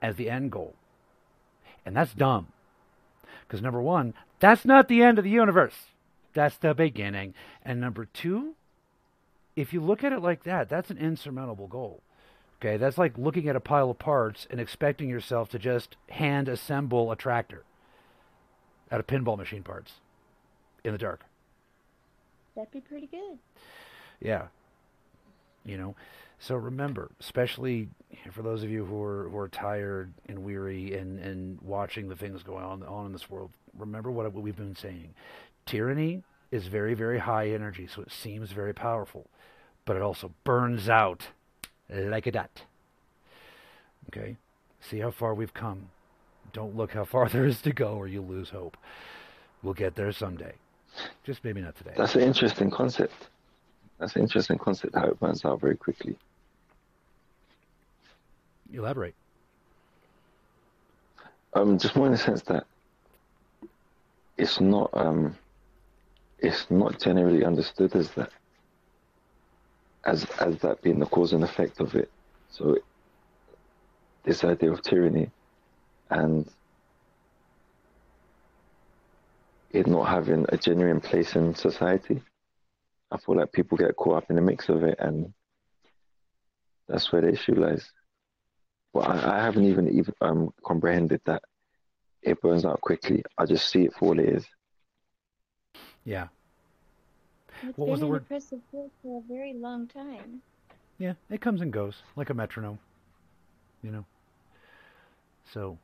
as the end goal. And that's dumb. Because number one, that's not the end of the universe. That's the beginning. And number two, if you look at it like that, that's an insurmountable goal. Okay, that's like looking at a pile of parts and expecting yourself to just hand assemble a tractor out of pinball machine parts in the dark. That'd be pretty good. Yeah. You know, so remember, especially for those of you who are who are tired and weary and and watching the things going on on in this world, remember what we've been saying. Tyranny is very very high energy, so it seems very powerful, but it also burns out like a dot. Okay? See how far we've come. Don't look how far <laughs> there is to go or you'll lose hope. We'll get there someday. Just maybe not today. That's an interesting concept. That's an interesting concept how it burns out very quickly. Elaborate. Um, just more in the sense that it's not um, it's not generally understood as that, as as that being the cause and effect of it. So this idea of tyranny and it not having a genuine place in society, I feel like people get caught up in the mix of it, and that's where the issue lies. But I, I haven't even even um, comprehended that it burns out quickly. I just see it for what it is. Yeah. It's What been was the an word? oppressive force for a very long time. Yeah, it comes and goes like a metronome. You know. So,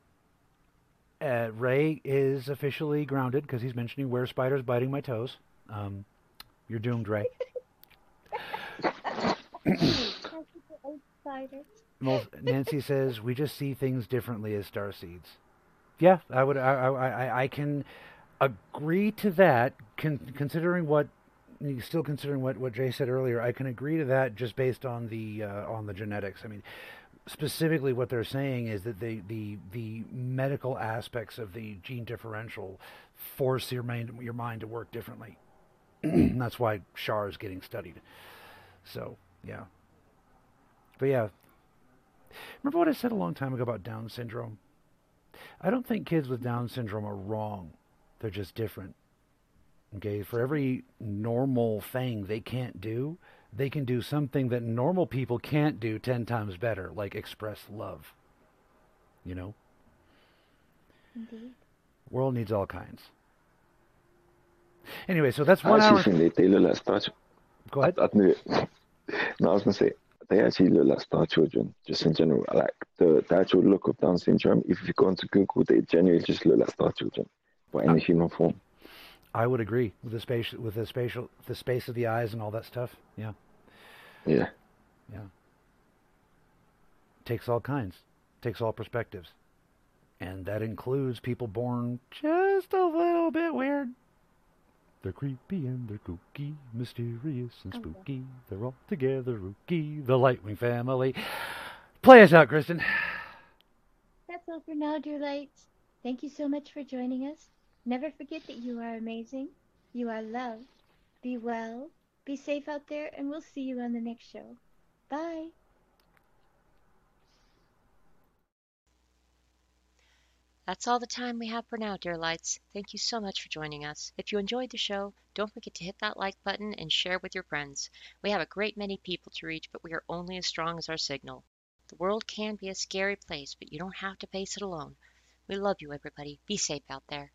uh, Ray is officially grounded because he's mentioning where spiders biting my toes. Um, you're doomed, Ray. <laughs> Nancy says we just see things differently as star seeds. Yeah, I would. I I, I- I can agree to that. Con- considering what, still considering what what Jay said earlier, I can agree to that just based on the uh, on the genetics. I mean, specifically what they're saying is that the the the medical aspects of the gene differential force your mind your mind to work differently. <clears throat> That's why Shar is getting studied. So yeah. But yeah, remember what I said a long time ago about Down syndrome? I don't think kids with Down syndrome are wrong. They're just different. Okay, for every normal thing they can't do, they can do something that normal people can't do 10 times better, like express love. You know? Indeed. World needs all kinds. Anyway, so that's I one actually hour. think they, they look like star. Ch- Go ahead. I, I knew it. <laughs> no, I was gonna say they actually look like star children, just in general. Like the, the actual look of Down syndrome. If you go into Google, they genuinely just look like star children, but in a ah. human form. I would agree with the space, with the spatial, the space of the eyes and all that stuff. Yeah. Yeah. Yeah. Takes all kinds, takes all perspectives. And that includes people born just a little bit weird. They're creepy and they're kooky, mysterious and Oh, spooky. They're all together rookie, the Lightwing family. Play us out, Kristin. That's all for now, dear lights. Thank you so much for joining us. Never forget that you are amazing. You are loved. Be well. Be safe out there, and we'll see you on the next show. Bye. That's all the time we have for now, dear lights. Thank you so much for joining us. If you enjoyed the show, don't forget to hit that like button and share with your friends. We have a great many people to reach, but we are only as strong as our signal. The world can be a scary place, but you don't have to face it alone. We love you, everybody. Be safe out there.